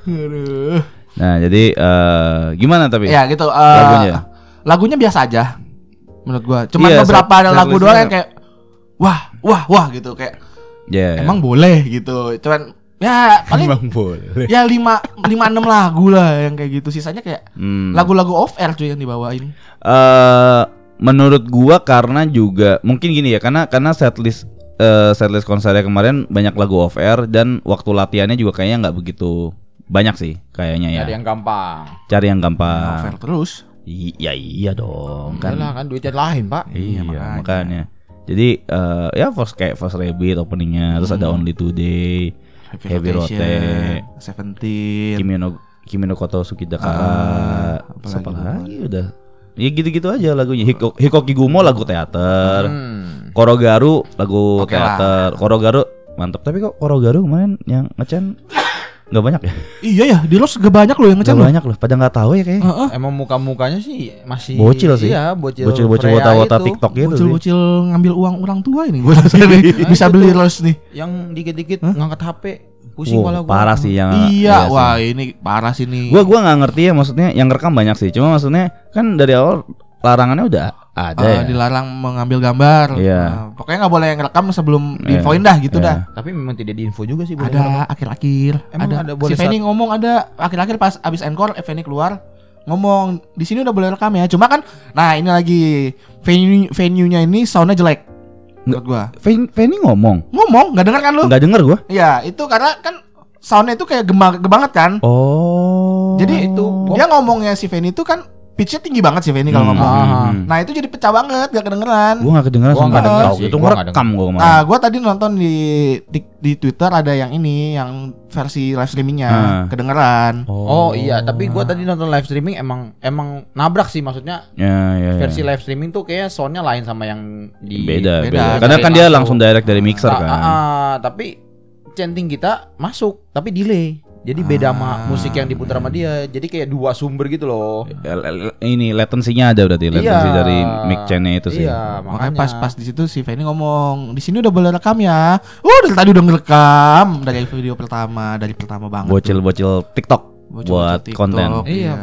Aduh. Nah, jadi eh, gimana tapi? Ya gitu. eh, Lagunya? lagunya biasa aja menurut gua. Cuman Iya, beberapa ada lagu doang yang kayak wah wah wah gitu kayak Ya. emang boleh gitu. Cuman ya paling Emang boleh. ya lima lima enam lagu lah yang kayak gitu. Sisanya kayak Hmm. lagu-lagu off air cuy yang dibawain. eh menurut gua karena juga mungkin gini ya, karena karena setlist eh, setlist konsernya kemarin banyak lagu off air dan waktu latihannya juga kayaknya nggak begitu banyak sih kayaknya ya. Ada yang gampang. Cari yang Off gampang. air terus. I- ya iya dong Kan kan. lah kan duitnya lain, Pak. Iya, makanya. makanya. Jadi eh, ya first kayak first rabbit openingnya, terus ada only today, Heavy Rotation, Rote. Seventeen. Kimi no Kimi no Koto Sukidakara, Ah, terus apalagi apa lagi udah. Ya gitu-gitu aja lagunya. Hiko, Hikoki Gumo lagu teater, Hmm. Korogaru lagu Oke lah. teater, Korogaru mantap. Tapi kok Korogaru kemarin yang ngecen nggak banyak ya? Iya ya, di Los gak banyak loh yang ngecen. loh. banyak loh. Pada nggak tahu ya kayaknya. Heeh. Emang muka-mukanya sih masih Bocil sih. Iya, bocil. Bocil-bocil wota-wota itu. TikTok gitu sih. Bocil-bocil ngambil uang orang tua ini (laughs) gue rasa nih bisa beli. Los nih. Yang dikit-dikit ngangkat HP, pusing Wah, kepala gua. parah sih yang iya, sih. wah ini parah sih nih. Gua gua nggak ngerti ya maksudnya yang rekam banyak sih. Cuma maksudnya kan dari awal larangannya udah ada Eh, ya. dilarang mengambil gambar. Iya. Nah, pokoknya nggak boleh ngerekam sebelum Iya. diinfoin dah gitu Iya. dah. Tapi memang tidak diinfo juga sih boleh. Ada akhir-akhir. Emang ada. ada si boleh Fanny ngomong ada akhir-akhir pas abis encore, eh, Fanny keluar ngomong di sini udah boleh rekam ya. Cuma kan, nah ini lagi venue venue-nya ini soundnya jelek. Menurut gua. Feni ngomong, Ngomong, nggak dengar kan lu? nggak denger gua. Iya, itu karena kan soundnya itu kayak gema banget kan. Oh. Jadi itu. dia ngomongnya si Fanny itu kan pitch-nya tinggi banget si Fanny kalau Hmm, ngomong. Ah. hmm. Nah itu jadi pecah banget, gak kedengeran. Gua nggak kedengeran sumpah. nggak denger Tahu, sih, Itu gua nggak ngerekam gua kemarin. Nah, gue tadi nonton di, di di Twitter ada yang ini, yang versi live streamingnya Ah. kedengeran. Oh iya, tapi gua tadi nonton live streaming emang emang nabrak sih maksudnya Ya, ya, ya. versi live streaming tuh kayak soundnya lain sama yang di beda, Beda. beda. Karena kan dia langsung direct dari mixer Ah, kan. ah, ah, tapi centing kita masuk tapi delay. Jadi beda sama Ah. musik yang diputar sama dia. Jadi kayak dua sumber gitu loh. L- L- ini latensinya ada berarti latensi Iya. dari mic chain-nya itu sih. Iya, Makanya makanya pas pas di situ si Fanny ngomong, di sini udah boleh rekam ya. Oh, dari tadi udah ngerekam dari video pertama, dari pertama banget. Bocil-bocil TikTok Bocil-bocil buat TikTok, konten. Iya.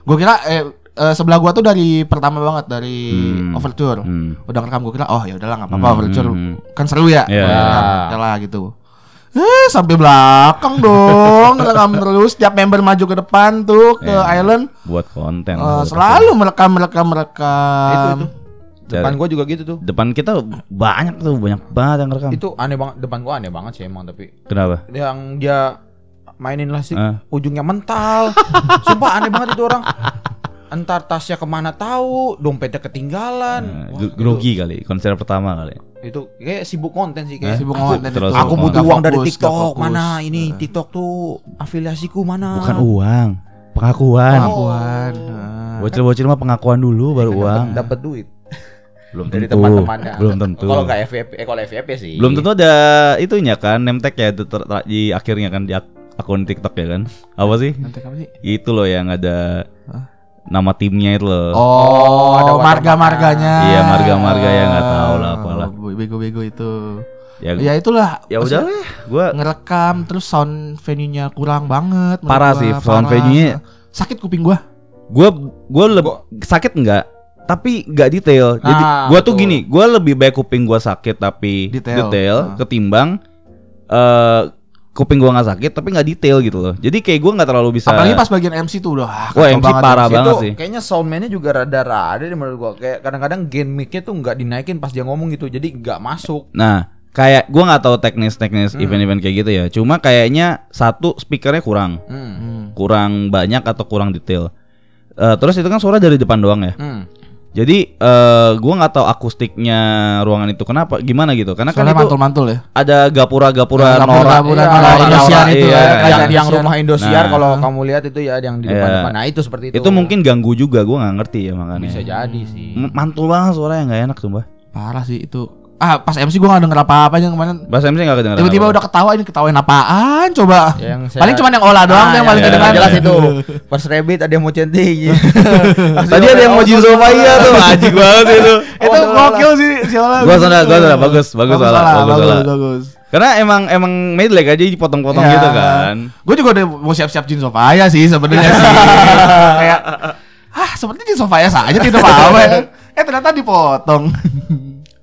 Gue kira eh, eh, sebelah gua tuh dari pertama banget dari Hmm. Overture. Hmm. Udah ngerekam gue kira, oh ya udahlah nggak apa-apa Hmm, Overture kan seru ya. Iya. Boleh rekam. Ya lah gitu. Eh sampai belakang dong rekam terus tiap member maju ke depan tuh ke Iya. island buat konten. eh, Buat selalu merekam merekam merekam. itu itu. Depan gua juga gitu tuh. Depan kita banyak tuh, banyak banget yang rekam. Itu aneh banget depan gua aneh banget sih emang tapi Kenapa? yang dia mainin lastik Ah. ujungnya mental. (laughs) Sumpah aneh banget itu orang. Entar tasnya ke mana tahu, dompetnya ketinggalan. Nah, Wah, grogi kali, konser pertama kali. Itu, kayak sibuk konten sih Eh, kayak. Sibuk aku, konten aku Nggak butuh uang dari fokus, nggak TikTok. fokus. Mana ini TikTok tuh afiliasiku mana? Bukan uang, pengakuan. Pengakuan. Nah. Bocil-bocil mah pengakuan dulu baru uang. dapat duit. Belum dari tentu. teman-temannya. Belum tentu. Kalau nggak FVP, eh kalau FVP sih. Belum tentu ada itunya kan, name tag ya ter- ter- di akhirnya kan di ak- akun TikTok ya kan. Apa sih? Nanti apa sih? Itu loh yang ada? Nama timnya itu loh. Oh, ada marga-marganya. Iya, marga-marga yang nggak tahu lah apalah. Oh, Bego-bego itu. Ya, Ya itulah. ya udah lah, gua ngerekam terus sound venue-nya kurang banget Parah gua, sih, sound venue-nya. sakit kuping gua gua gua lebih sakit enggak? Tapi nggak detail. Jadi Nah, gua tuh betul. gini, gua lebih baik kuping gua sakit tapi Detail. detail, Ah. ketimbang eh kuping gua nggak sakit tapi nggak detail gitu loh. Jadi kayak gua nggak terlalu bisa. apalagi pas bagian MC tuh udah ah, Wah, MC parah MC. banget itu sih. kayaknya soundman-nya juga rada-rada deh menurut gua. Kayak kadang-kadang gain mic-nya tuh nggak dinaikin pas dia ngomong gitu. Jadi nggak masuk. Nah, kayak gua nggak tahu teknis-teknis Hmm. event-event kayak gitu ya. Cuma kayaknya satu speakernya kurang, Hmm. Kurang banyak atau kurang detail. Eh, terus itu kan suara dari depan doang ya. Hmm. Jadi eh gua nggak tahu akustiknya ruangan itu kenapa, gimana gitu. Karena kan soalnya itu mantul-mantul ya ada gapura-gapura Gapura- norak. gapura Iya, norak iya, Indosiar itu iya, ya, yang, yang rumah Indosiar Nah. kalau kamu lihat itu ya yang di Iya. depan. Nah itu seperti itu. Itu mungkin ganggu juga, gua nggak ngerti ya makanya. bisa jadi sih. Mantul banget suaranya nggak enak sumpah. parah sih itu ah pas MC gua gak denger apa-apa aja kemarin Bahasa MC nggak kedengeran. tiba-tiba udah ketawa ini ketawain apaan coba Yang saya- paling cuma yang olah doang Ah, yang ya, paling ya, kedengeran jelas itu. (laughs) Pas rabbit ada yang mau centing. (laughs) Tadi ada yang mau Jin Sofia tuh, anjing banget itu. itu gokil sih si olah Gua salah, gua salah, bagus, bagus salah, bagus bagus Karena emang emang medley aja dipotong-potong Ya. gitu kan. Gue juga udah mau siap-siap Jin Sofaya sih sebenarnya sih. (laughs) Kayak ah seperti Jin Sofaya saja tidak apa-apa ya. Eh ternyata dipotong.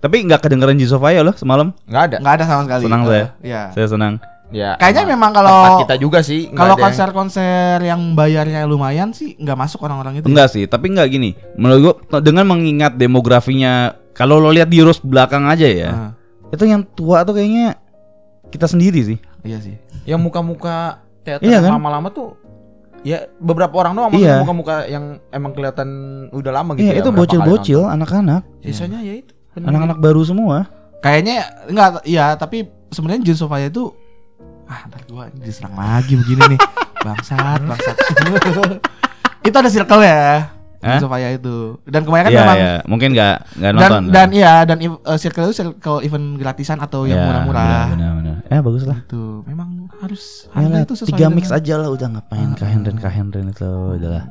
Tapi nggak kedengeran Jin Sofia loh semalam. Nggak ada. Nggak ada sama sekali. Senang Eh, saya. Iya. Saya senang. Ya. Kayaknya emang memang kalau- kita juga sih. nggak Kalau konser-konser yang bayarnya lumayan sih nggak masuk orang-orang itu. Enggak sih, tapi enggak gini. Menurut gua dengan mengingat demografinya kalau lo lihat di Rus belakang aja ya. Ah, Itu yang tua tuh kayaknya kita sendiri sih. iya sih. yang muka-muka teater Iya kan? lama-lama tuh ya beberapa orang doang Iya. muka-muka yang emang kelihatan udah lama gitu Iya, ya, itu bocil-bocil, anak-anak. sisanya ya itu. Anak-anak baru semua. Kayaknya enggak iya tapi sebenarnya Jin Sofaya itu ah ntar gua diserang lagi begini nih. (laughs) Bangsat, bangsat. (laughs) itu ada circle ya. Hah? Jin Sofaya itu. Dan kemarin kan Iya, memang iya. Mungkin enggak enggak dan nonton. dan iya dan uh, circle itu circle event gratisan atau yang Iya, murah-murah Benar, benar. Eh, bagus lah. itu memang harus Ya harga lah, itu tiga mix dengan- aja lah udah ngapain Ah. kahenren kahenren itu udahlah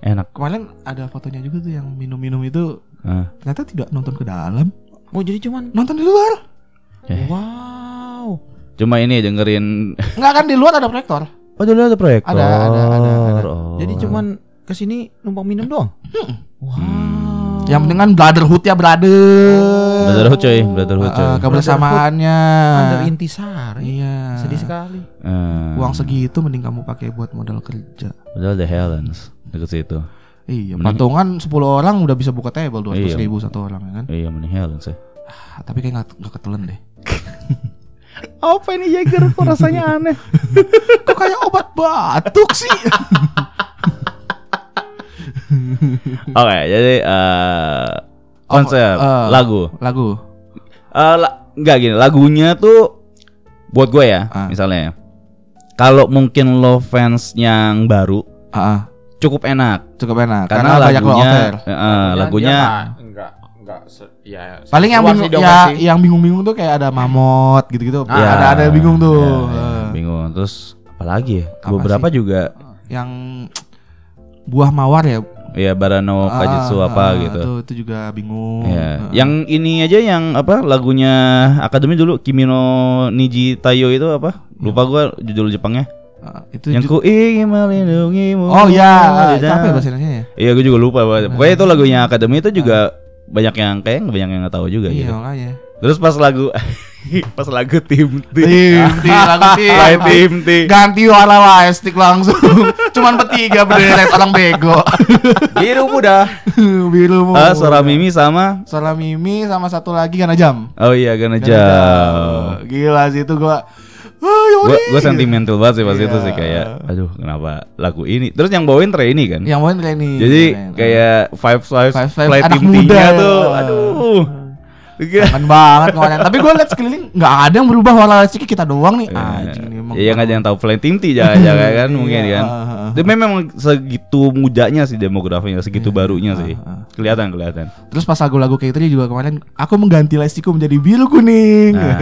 enak kemarin ada fotonya juga tuh yang minum-minum itu Ah, ternyata tidak nonton ke dalam. Oh jadi cuman nonton di luar. Eh. wow. Cuma ini dengerin. Nggak kan di luar ada proyektor. Oh dulu ada proyektor. Ada, ada, ada, ada. Oh. jadi cuman ke sini numpang minum doang? Wow. Yang penting kan brotherhood ya brother. Brotherhood coy, brotherhood coy. Uh, kebersamaannya. Under intisari iya. Sedih sekali. Eh, uang segitu mending kamu pakai buat modal kerja. Padahal The Helens deket situ. Iya Mending- patungan 10 orang udah bisa buka table 200 Iya. ribu satu orang ya kan Iya, mending Helens ya. Ah, tapi kayak nggak nggak ketelan deh (laughs) Apa ini Jager kok rasanya aneh? (laughs) kok kayak obat batuk sih (laughs) Oke, jadi eh konsep Oh, eh. lagu. lagu Eh la- nggak gini, lagunya tuh buat gue ya, Ah. misalnya. Kalau mungkin lo fans yang baru ah ah, cukup enak cukup enak karena, karena, banyak lo lagunya offer eh, eh, lagunya enggak enggak se- ya paling yang bingung ya yang bingung-bingung tuh kayak ada mamot gitu-gitu Ah, Ya, ada ada yang bingung tuh ya, ya, bingung. Terus apalagi ya? Apa Beberapa sih? juga yang buah mawar ya ya Barano Ah, Kajitsu ah, apa ah, gitu. itu, itu juga bingung Ya, Ah. yang ini aja yang apa lagunya Akademi dulu Kimino Niji Tayo itu apa? Lupa gua judul Jepangnya. Ah, itu yang ku ingin melindungimu. oh ya ya dalam- bahasa Indonesia ya? Iya, gue juga lupa. Pak. Pokoknya itu lagunya Akademi itu juga banyak yang kayak banyak yang nggak tahu juga iya gitu. makanya. Terus pas lagu (laughs) pas lagu tim tim (laughs) tim lagu tim tim tim. ganti warna stick langsung. (laughs) Cuman bertiga berderet orang bego. Biru muda. Biru Ah, suara Mimi sama? Suara mimi sama satu lagi karena jam. Oh iya, Karena Jam. gila sih itu gua ah, Gue Yori. gue sentimental banget sih pas Iya. itu sih kayak aduh kenapa lagu ini terus yang bawain ini kan yang main ini jadi Keren. kayak five five Five Five play anak tim muda ya. tuh aduh Kangen banget kemarin. Tapi gue liat sekeliling nggak ada yang berubah warna listrik kita doang nih. Anjing ini emang. Iya nggak ada yang tahu Flame Team T jangan-jangan (laughs) kan mungkin Iya, kan. ah, ah. Dia memang segitu mudanya sih demografinya, segitu barunya sih. ah. Kelihatan kelihatan. Terus pas lagu-lagu kayak itu juga kemarin aku mengganti listrikku menjadi biru kuning. Nah,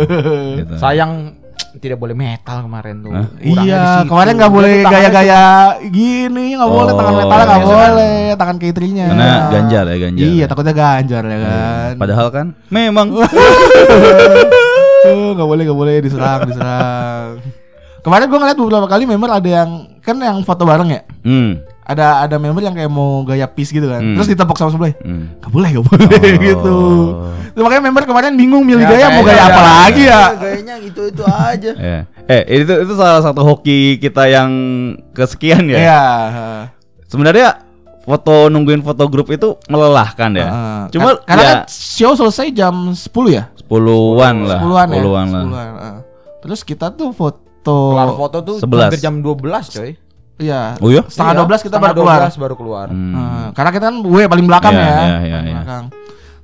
(laughs) gitu. Sayang tidak boleh metal kemarin tuh. Di iya, kemarin nggak boleh gaya-gaya gini, nggak boleh tangan Oh, metal nggak iya, boleh, tangan cateringnya. Karena ganjar ya ganjar. Iya, takutnya ganjar ya kan. Padahal kan memang (laughs) Tuh, nggak boleh nggak boleh diserang diserang. Kemarin gue ngeliat beberapa kali member ada yang kan yang foto bareng ya. hmm, Ada ada member yang kayak mau gaya peace gitu kan. Hmm. Terus ditepok sama sebelah. hmm. Gak boleh, gak boleh Oh. (laughs) gitu. Itu makanya member kemarin bingung milih Ya, gaya mau gaya apa ada. lagi ya. Gayanya gitu itu aja. (laughs) Ya. Eh, itu itu salah satu hoki kita yang kesekian ya. Iya. Sebenarnya foto nungguin foto grup itu melelahkan ya. Heeh. Cuma Kar- karena ya kan show selesai jam 10 ya? sepuluhan lah. Sepuluhan ya. Sepuluhan lah. Sepuluhan, heeh. Terus kita tuh foto Kelar foto tuh 11. hampir jam 12 coy. Iya. Oh iya? Setengah Iya, 12 kita setengah baru keluar. 12 baru keluar. Hmm. Heeh, karena kita kan gue paling belakang Iya, ya. iya, iya, iya. belakang.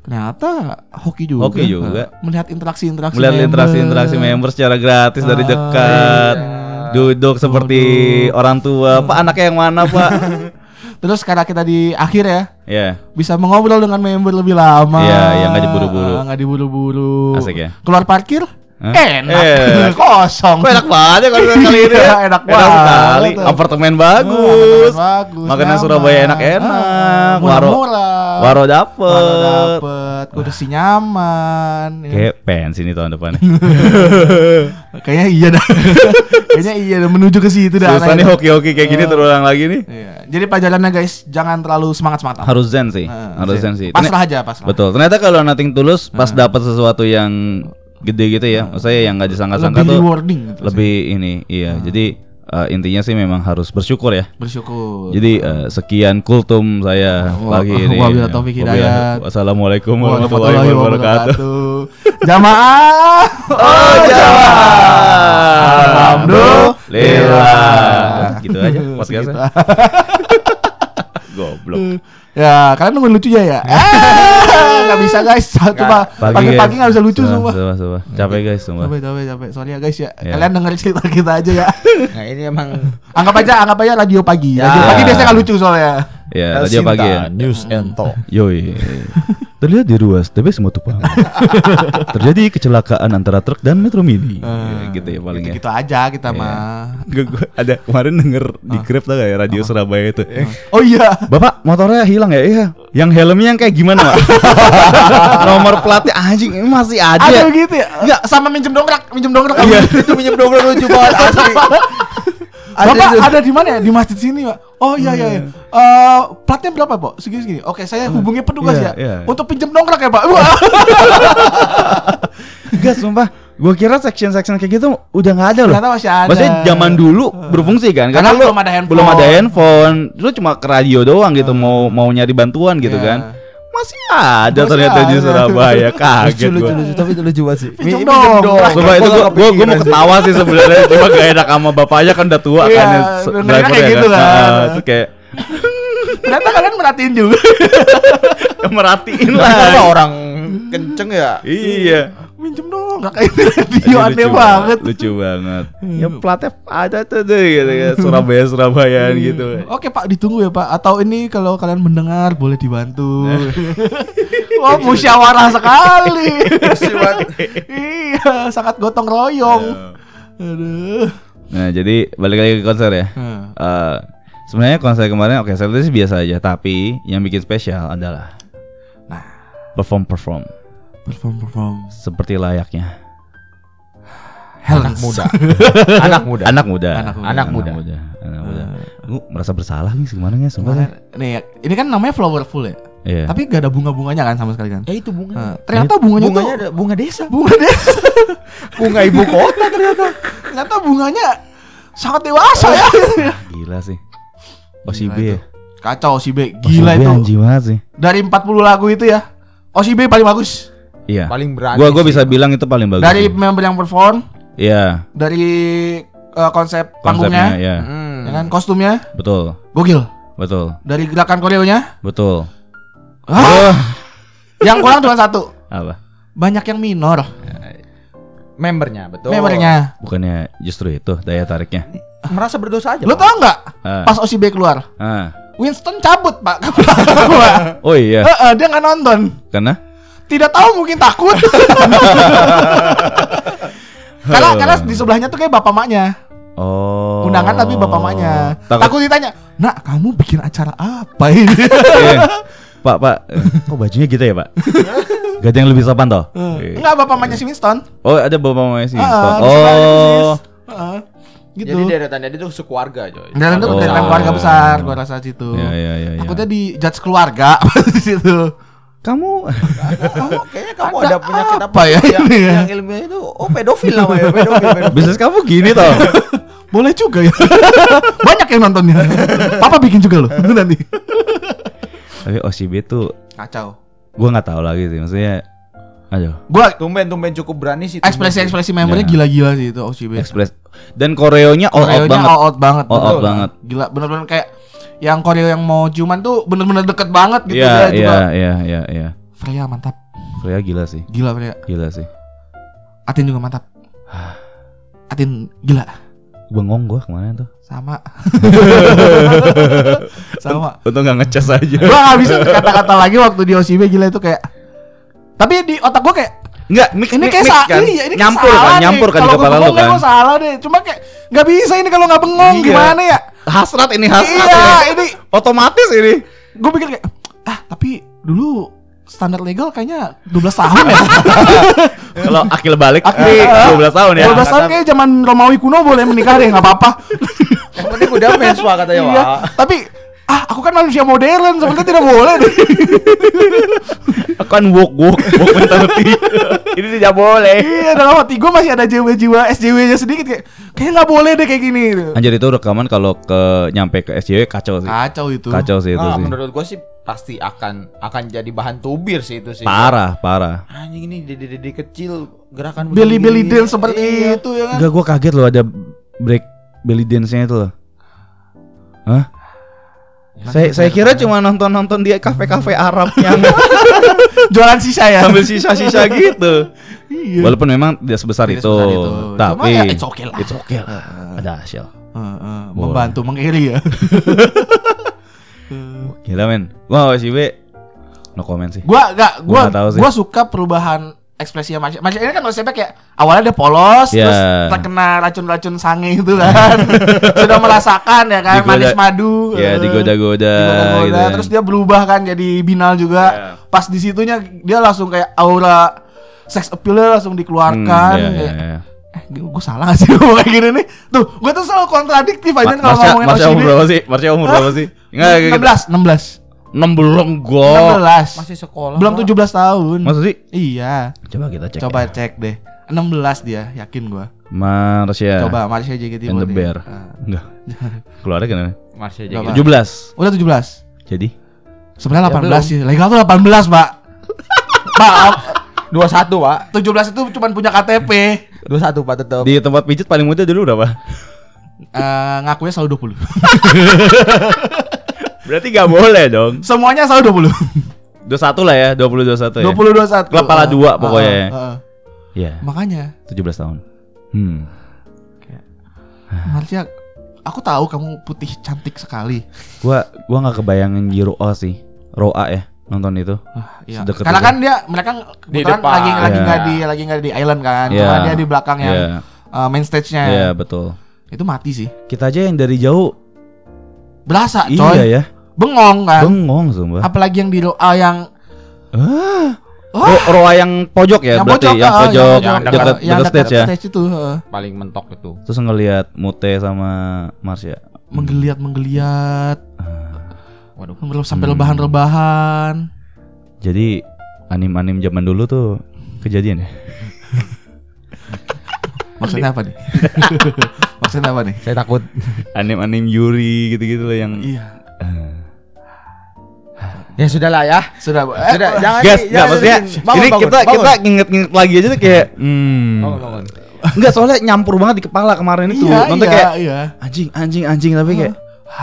Ternyata hoki juga. Hoki juga. Heeh. Melihat interaksi-interaksi Melihat member. interaksi-interaksi member secara gratis dari Ah, dekat. iya. Duduk seperti orang tua. Pak anaknya yang mana, Pak? (laughs) Terus karena kita di akhir ya, ya. bisa mengobrol dengan member lebih lama. Iya, yang nggak diburu-buru. Ah, nggak diburu-buru. Asik ya? Keluar parkir? Enak. Enak. (laughs) Kosong. Kok enak banget ya kalau kali ini ya? Iya, enak banget. sekali. Apartemen bagus. Ah, bagus. Makanan. Surabaya enak-enak. Ah, Waro- Murah-murah. Waro Waro dapet. dapet. Kursi nyaman. Kayak pensi nih tahun depan. (laughs) Kayaknya iya dah. (laughs) Kayaknya iya dah menuju ke situ dah. Susah nih hoki-hoki kayak gini Ah. terulang lagi nih. Iya. Jadi pelajarannya guys, jangan terlalu semangat-semangat. Harus zen sih. Ah, Harus zen sih. Pasrah aja, pasrah. Betul. Ternyata kalau nothing tulus pas dapat sesuatu yang gede gitu ya, maksudnya yang nggak disangka-sangka Lebih tuh rewarding gitu sih. lebih ini. Iya. Jadi eh, intinya sih memang harus bersyukur ya. bersyukur. Jadi eh, sekian kultum saya Wa- pagi ini. wabillahi hidayah. Wassalamualaikum warahmatullahi wabarakatuh. Jamaah. Oh jamaah. Alhamdulillah. Gitu aja (laughs) podcastnya. (laughs) Goblok. (laughs) Ya, kalian nungguin lucu ya ya. Ah, (laughs) Nggak bisa guys. Coba Pagi, pagi-pagi guys. nggak bisa lucu semua. sumpah, sumpah. Capek guys sumpah. Capek, capek, capek. Sorry ya guys ya. Ya. Kalian dengerin cerita kita aja ya. Nah, ini emang anggap aja, anggap aja radio pagi. Ya. Radio pagi biasanya nggak lucu soalnya. Ya, radio pagi ya. News and Talk. (laughs) Yoi. Terlihat di ruas TB Simatupang. (laughs) Terjadi kecelakaan antara truk dan Metro Mini. Ya, gitu ya paling ya. Gitu aja kita Iya. mah. Gua- gua ada kemarin denger di Grab tau gak ya radio Surabaya itu. Oh iya. Bapak motornya hilang ya? Iya. Yang helmnya yang kayak gimana, Pak? (laughs) Nomor platnya anjing ini masih ada. Ada gitu ya? Enggak, sama minjem dongkrak, minjem dongkrak. Iya. itu minjem dongkrak lucu banget asli. Bapak itu. ada di mana ya? Di masjid sini, Pak. Oh iya iya. iya. Eh, platnya berapa, Pak? Segini segini. Oke, saya hubungi petugas Iya, ya. iya. Untuk pinjam dongkrak ya, Pak. Enggak, (laughs) sumpah. Gua kira section-section kayak gitu udah nggak ada loh. Ternyata masih ada. Maksudnya zaman dulu berfungsi kan? Karena lu belum ada handphone. Belum ada handphone. Lu cuma ke radio doang gitu mau mau nyari bantuan gitu Iya. kan. Masih ada Masih ternyata di ada. Surabaya. (laughs) Kaget lucu, lucu, lucu, tapi itu lucu banget sih. Pinjem Mi- dong. dong. Sumpah itu Gua gua, gua, mau ketawa sih sebenarnya cuma gak enak sama bapaknya kan udah tua kan ya, driver kayak ya gitu kan. Nah, itu kayak Ternyata kalian merhatiin juga. (laughs) merhatiin Lah, kenapa lah. orang kenceng ya? Iya. minjem kayak (laughs) radio Aduh, aneh lucu banget. Lucu banget. Ya platnya ada tuh deh gitu kan. Surabaya Surabayaan gitu. Oke Pak ditunggu ya Pak Atau ini kalau kalian mendengar boleh dibantu (laughs) Wah musyawarah sekali (laughs) Iya sangat gotong royong Aduh Nah, jadi balik lagi ke konser ya. Hmm. Eh, sebenarnya konser kemarin oke, saya sih biasa aja, tapi yang bikin spesial adalah Nah perform perform perform perform seperti layaknya (laughs) Anak muda. Anak muda. anak muda. Anak muda. Anak muda. Anak muda. Gue merasa bersalah nih sebenarnya sumpah. Kemarin, nih ya, ini kan namanya flowerful ya Iya. Tapi gak ada bunga-bunganya kan sama sekali kan Ya itu bunga. Nah, Ternyata bunganya, Bunganya tuh ada bunga desa. Bunga desa (laughs) Bunga ibu kota ternyata. Ternyata bunganya sangat dewasa ya (laughs) Gila sih. OCB ya. Kacau Be Gila OCB itu anjing banget sih. Dari 40 lagu itu ya OCB paling bagus Iya. Paling berani. Gua gua sih. bisa bilang itu paling bagus. Dari sih. member yang perform Iya. Dari eh, konsep Konsepnya panggungnya ya. Hmm. ya kan? Kostumnya Betul. Gokil Betul. Dari gerakan koreonya Betul. Hah? (laughs) Yang kurang cuma satu Apa? Banyak yang minor Membernya, betul. membernya. Bukannya justru itu daya tariknya? Merasa berdosa aja. Lo tau nggak? Ah. Pas OCB keluar, Ah. Winston cabut pak. (laughs) Oh iya, Heeh, dia nggak nonton. karena Tidak tahu mungkin takut. (laughs) karena karena di sebelahnya tuh kayak bapak maknya. oh. Undangan tapi bapak maknya. Takut. Takut ditanya, "Nak, kamu bikin acara apa ini?" (laughs) Iya. (laughs) Pak, Pak, eh, kok bajunya gitu ya, Pak? Gak ada yang lebih sopan toh? Iya. Enggak, bapak maknya si Winston. Oh, ada bapak mamanya sih. Ah, Winston. persis. Oh. Heeh. Gitu. Jadi deretannya dia tuh sekeluarga, coy. Dan itu Oh. dari keluarga besar, gua rasa situ. Ya, ya, ya, ya. Takutnya di judge keluarga di situ. Kamu kamu kayaknya kamu Ada ada, penyakit apa, apa ya yang, ini ya? yang ilmiah itu oh pedofil namanya pedofil, pedofil. bisnis kamu gini toh? Boleh juga ya. (laughs) Banyak yang nontonnya. Papa bikin juga loh nanti. Tapi OCB tuh Kacau. gua nggak tahu lagi sih maksudnya. Aduh, Gua tumben tumben cukup berani sih ekspresi-ekspresi membernya Ya. gila-gila sih itu OCB. ekspres dan koreonya all out Koreonya banget. all out banget. All out banget. Gila, bener-bener kayak yang koreo yang mau ciuman tuh bener-bener deket banget gitu Iya, dia juga. iya, iya, iya, iya. Freya mantap. Freya gila sih. Gila Freya. Gila sih. Atin juga mantap. (sighs) Atin gila. Bengong gua ke mana tuh? Sama. (laughs) Sama. Untung nggak ngecas aja. Gua gak bisa kata-kata lagi waktu di OCB gila itu kayak tapi di otak gua kayak Enggak, mik, ini kayak sa kan. iya, ini nyampur kan, nyampur kan di Kalau kepala lu kan. Gua salah deh. Cuma kayak nggak bisa ini kalau nggak bengong Iya. gimana ya? Hasrat ini hasrat. Iya, ini. ini otomatis ini. gue pikir kayak ah tapi dulu standar legal kayaknya 12 tahun ya. (laughs) Kalau akil balik Akil, di ah. 12 tahun ya. 12 tahun kayak zaman Romawi kuno boleh menikah deh nggak apa-apa. yang penting udah (laughs) mens Pak, katanya iya. Pak. Tapi ah aku kan manusia modern sebenarnya tidak boleh deh. (laughs) Akan walk walk walk mentality. (laughs) ini tidak boleh. iya dalam hati gue masih ada jiwa-jiwa SJW-nya sedikit kayak kayaknya nggak boleh deh kayak gini. Anjir itu rekaman kalau ke nyampe ke SJW kacau sih. Kacau itu. Kacau sih itu Ah, sih. menurut gua sih pasti akan akan jadi bahan tubir sih itu sih. Parah, parah. Anjing ini dede-dede kecil gerakan Belly-belly begini. dance seperti Iya. itu ya kan. Enggak gua kaget loh ada break belly dance-nya itu loh. Hah? Saya saya kira cuma nonton-nonton di kafe-kafe Arab yang (laughs) Jualan sisa ya. sambil sisa-sisa gitu. Iya. Walaupun memang tidak sebesar Tidak itu, sebesar itu. tapi Cuma ya it's okay lah. It's okay lah. Ada hasil. Heeh, membantu mengiri ya. (laughs) Gila men. Wah, OSIB no comment sih. Gua gak Gua gua nggak tahu sih. gua suka perubahan ekspresinya Marsha. Marsha ini kan OCP kayak awalnya dia polos Iya. terus terkena racun-racun sange itu kan. (laughs) Sudah merasakan ya kan Digoda- manis madu. Ya eh, digoda-goda digoda-goda. gitu. kan. Terus dia berubah kan jadi binal juga. Iya. Pas di situnya dia langsung kayak aura sex appeal langsung dikeluarkan. Hmm, iya, Kayak, iya, iya. Eh, gue salah gak sih (laughs) ngomong kayak gini nih? Tuh, gue tuh selalu kontradiktif aja Ma- kalau ngomongin Marsha umur berapa sih? Marsha umur berapa sih? Enggak kayak gitu. 16, 16. 6 belum gua. 16. Masih sekolah. Belum Pak. 17 tahun. Masa sih? Iya. Coba kita cek. Coba ya. cek deh. 16 dia, yakin gua. Marsha. Coba Malaysia JKT And the Bear. Ah. Enggak. Keluarnya kan? Masih Nggak aja. apa. 17. Udah 17. Jadi Sebenarnya Ya, 18 belum. sih. Legal tuh 18, Pak. (laughs) Pak, 21, Pak. 17 itu cuma punya KTP. 21, Pak tetap. di tempat pijit paling muda dulu berapa? Eh, ngakunya selalu 20. (laughs) Berarti gak boleh dong. Semuanya selalu 20. 21 lah ya, 20 21 ya. 20 21. Klub pala dua Ah, pokoknya ya. ah. Iya, Makanya, 17 tahun. Hmm. Marsha, aku tahu kamu putih cantik sekali. Gua gua nggak kebayangin Jiro A sih. Roa ya nonton itu. Ah, iya. Sedekat Karena itu. kan dia mereka kebetulan depan. lagi lagi Iya. nggak di lagi nggak di island kan. Iya. Cuma dia di belakang yang Iya, uh, main stage-nya. iya betul. Itu mati sih. Kita aja yang dari jauh Berasa, iya coy. ya. Bengong kan. Bengong sumpah. Apalagi yang di Roa yang Ah. Ro- Roa yang pojok ya yang berarti pojok, yang ah, pojok yang dekat dekat- yang dekat stage ya. stage itu heeh. Paling mentok itu. Terus ngelihat Mute sama Marsha. menggeliat menggeliat Waduh. sampai Hmm. rebahan-rebahan. Jadi anim-anim zaman dulu tuh kejadian ya. (laughs) Maksudnya apa nih? (laughs) Maksudnya apa nih? Saya takut. Anim-anim Yuri gitu-gitu loh yang Iya. Ah. Ya sudahlah ya. Sudah, eh, Sudah, jangan Gas, di- jangan maksudnya bangun, ini bangun, kita bangun. kita nginget-nginget lagi aja tuh kayak hmm. Bangun, bangun. Enggak soalnya nyampur banget di kepala kemarin itu. Iya, Nonton iya, kayak iya. anjing anjing anjing tapi kayak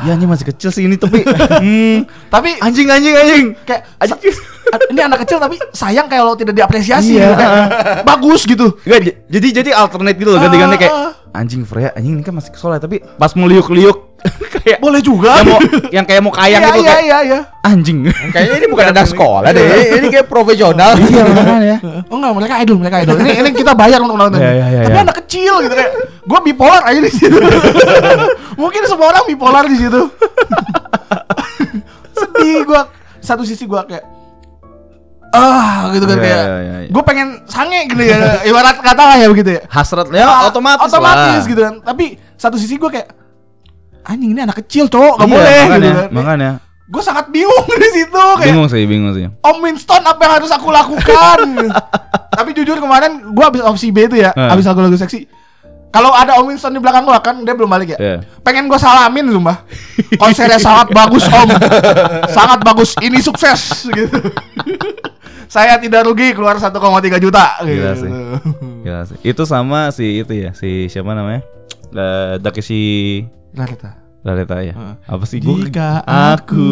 ya anjing masih kecil sih ini tapi (laughs) hmm, Tapi anjing anjing anjing. kayak Anjing. "A- ini anak kecil tapi sayang kalau tidak diapresiasi Iya. gitu kan. bagus gitu Enggak, j- jadi jadi alternate gitu loh ganti-ganti kayak Ah, anjing Freya anjing ini kan masih soleh tapi pas mau liuk-liuk kayak boleh juga yang mau yang kayak mau kayang iya gitu iya kayak iya iya anjing. Kayaknya ini bukan anak sekolah deh. Ini kayak profesional. Iya (laughs) makanya. oh enggak mereka idol mereka idol ini ini kita bayar untuk nonton Iya, iya, iya, tapi iya. anak kecil gitu kayak gue bipolar aja di situ (laughs) mungkin semua orang bipolar di situ (laughs) sedih gue satu sisi gue kayak ah gitu kan Iya, kayak iya, iya, iya. gue pengen sange gitu ya ibarat kata lah ya begitu ya Hasratnya Ah, otomatis otomatis lah. gitu kan tapi satu sisi gue kayak anjing ini anak kecil cowok gak Iya, boleh makanya, gitu kan makanya. gue sangat bingung di situ kayak Bingung sih, bingung sih. Om Winston apa yang harus aku lakukan (laughs) tapi jujur kemarin gue habis opsi B itu ya Hmm. habis lagu-lagu seksi kalau ada Om Winston di belakang gue kan dia belum balik ya Iya. pengen gue salamin sumpah konsernya sangat (laughs) bagus Om sangat bagus ini sukses gitu (laughs) saya tidak rugi keluar 1,3 juta gitu. Gila sih. Gila sih. Itu sama si itu ya, si siapa namanya? Dakeshi Larita. Lareta ya. Heeh. Apa sih gua? Jika aku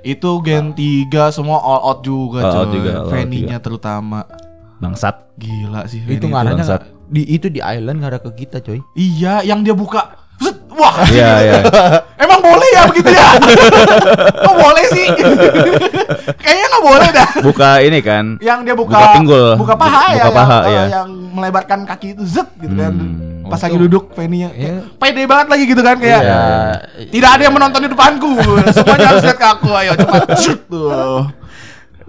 Itu Gen 3 semua all out juga All out coy. juga, out Fanny-nya terutama. bangsat. Gila sih itu Fanny ngaranya di itu di island nggak ada ke kita coy. Iya, yang dia buka. Wah, Iya, iya. (laughs) emang boleh ya begitu ya? (laughs) Kok boleh sih? (laughs) Kayaknya nggak boleh dah. Buka ini kan. Yang dia buka, Buka pinggul. buka paha Buka ya, paha, yang, iya. eh, yang melebarkan kaki itu zet gitu kan. Hmm. Pas Oh, lagi duduk Fanny-nya Iya. kayak pede banget lagi gitu kan kayak. Ya, Tidak ada yang menonton di depanku. Semuanya harus lihat ke aku. Ayo cepat. Zut, Tuh.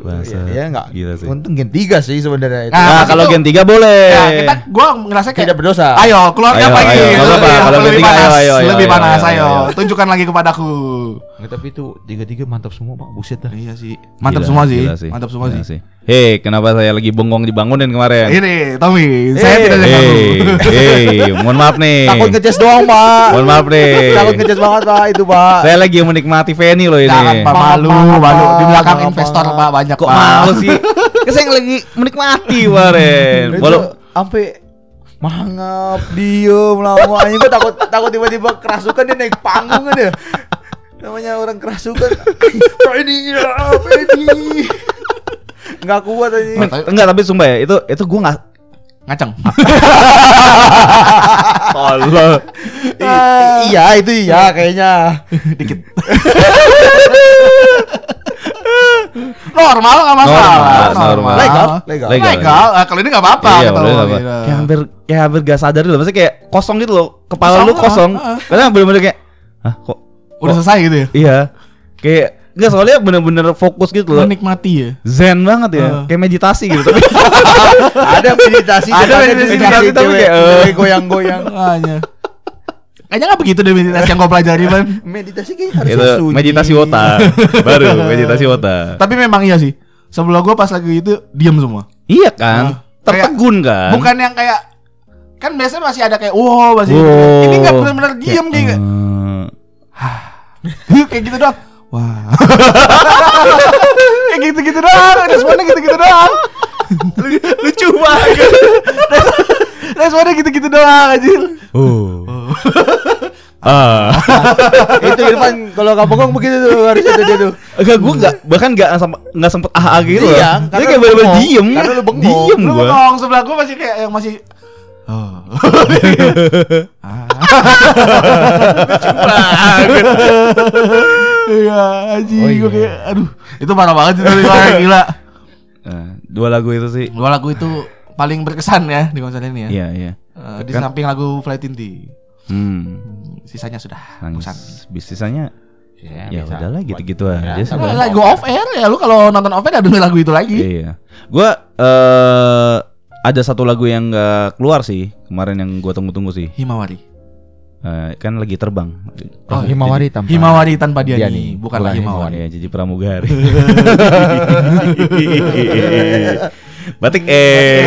Bangsat. ya enggak. Gila sih. Untung gen 3 sih sebenarnya itu. Nah, Nah, kalau Gen 3 boleh. Ya, kita gua ngerasa kayak tidak berdosa. Ayo keluarnya Ayo, apa ayo. Lebih- Kalau lebih Gen tiga, panas, ayo, ayo, ayo, lebih ayo, panas, ayo, ayo. ayo. Tunjukkan lagi kepadaku. Nggak, tapi itu tiga-tiga mantap semua, Pak. Buset dah. Iya sih. Mantap Gila, semua sih. gila Mantap semua Gila sih. Hei, kenapa saya lagi bengong dibangunin kemarin? Ini Tommy, saya tidak ada Hei, mohon maaf nih. Takut ngecas doang, Pak. Mohon maaf nih. Takut ngecas banget, Pak, itu, Pak. Saya lagi menikmati Fanny loh ini. Jangan Pak malu, malu. Di belakang investor Pak. Pak banyak Kok malu sih? Kan saya lagi menikmati kemarin. Itu Walau sampai mangap diem lama. Ini gue takut takut tiba-tiba kerasukan dia naik panggung kan ya namanya orang kerasukan. Freddy ya Freddy nggak kuat aja. Enggak tapi sumpah ya, itu itu gua enggak Ngaceng. (laughs) I- iya itu iya kayaknya. Dikit. (laughs) normal nggak masalah. Normal, normal. Legal, legal. Legal. Legal. Ah, kalau ini nggak apa-apa. Iya, gitu. Gitu. Kayak hampir kayak hampir gak sadar loh. Maksudnya kayak kosong gitu loh. Kepala Kosong, lu kosong. ah, ah. Karena bener-bener kayak Hah kok Udah kok- selesai gitu ya. Iya. Kayak Enggak soalnya bener-bener fokus gitu loh. Menikmati ya. Zen banget ya. Ah. Kayak meditasi gitu. Tapi (laughs) ada meditasi Ada depannya meditasi, dikasih tapi kayak, eh. goyang-goyang Makanya. (laughs) Kayaknya nggak begitu deh meditasi yang gue pelajari man. (laughs) meditasi kayaknya harus itu sunyi. meditasi wota. (laughs) Baru meditasi wota. Tapi memang iya sih. Sebelah gue pas lagi itu diem semua. Iya kan? Ah. Kayak- Tertegun kan? Bukan yang kayak kan biasanya masih ada kayak wow masih Wow. ini nggak benar-benar diem kayak Eh, (laughs) kayak gitu doang. Wah. kayak gitu-gitu doang. Responnya gitu-gitu doang. lucu banget. Responnya gitu-gitu doang anjir. Oh. (laughs) Ah. (laughs) itu Irfan kalau kamu ngomong begitu tuh harus ada dia tuh Enggak gua enggak bahkan enggak sempat enggak sempet ah ah gitu. Iya, Dia kayak bener-bener bengong. diem. Karena lu bengong. Diem Lu gua. ngomong sebelah gue masih kayak yang masih Oh. (laughs) Ah. Iya, anjing Oh, gue iya. kayak aduh, itu parah banget sih tadi Bang, gila. Nah, dua lagu itu sih. Dua lagu itu paling berkesan ya di konser ini ya. Iya, iya. Eh, di Kan- samping lagu Flight Inti. Hmm. Sisanya sudah Nangis. bosan. Bisnisanya ya biasa. udahlah gitu-gitu aja Ya, sih. Nah, lagu off air ya lu kalau nonton off air ada lagu itu lagi. Iya. Gua eh ada satu lagu yang enggak keluar sih kemarin yang gua tunggu-tunggu sih. Himawari. Eh, kan lagi terbang. Oh, Himawari tanpa Himawari tanpa dia nih, bukanlah Bukan Himawari. Ya, jadi pramugari. (laughs) (laughs) Batik eh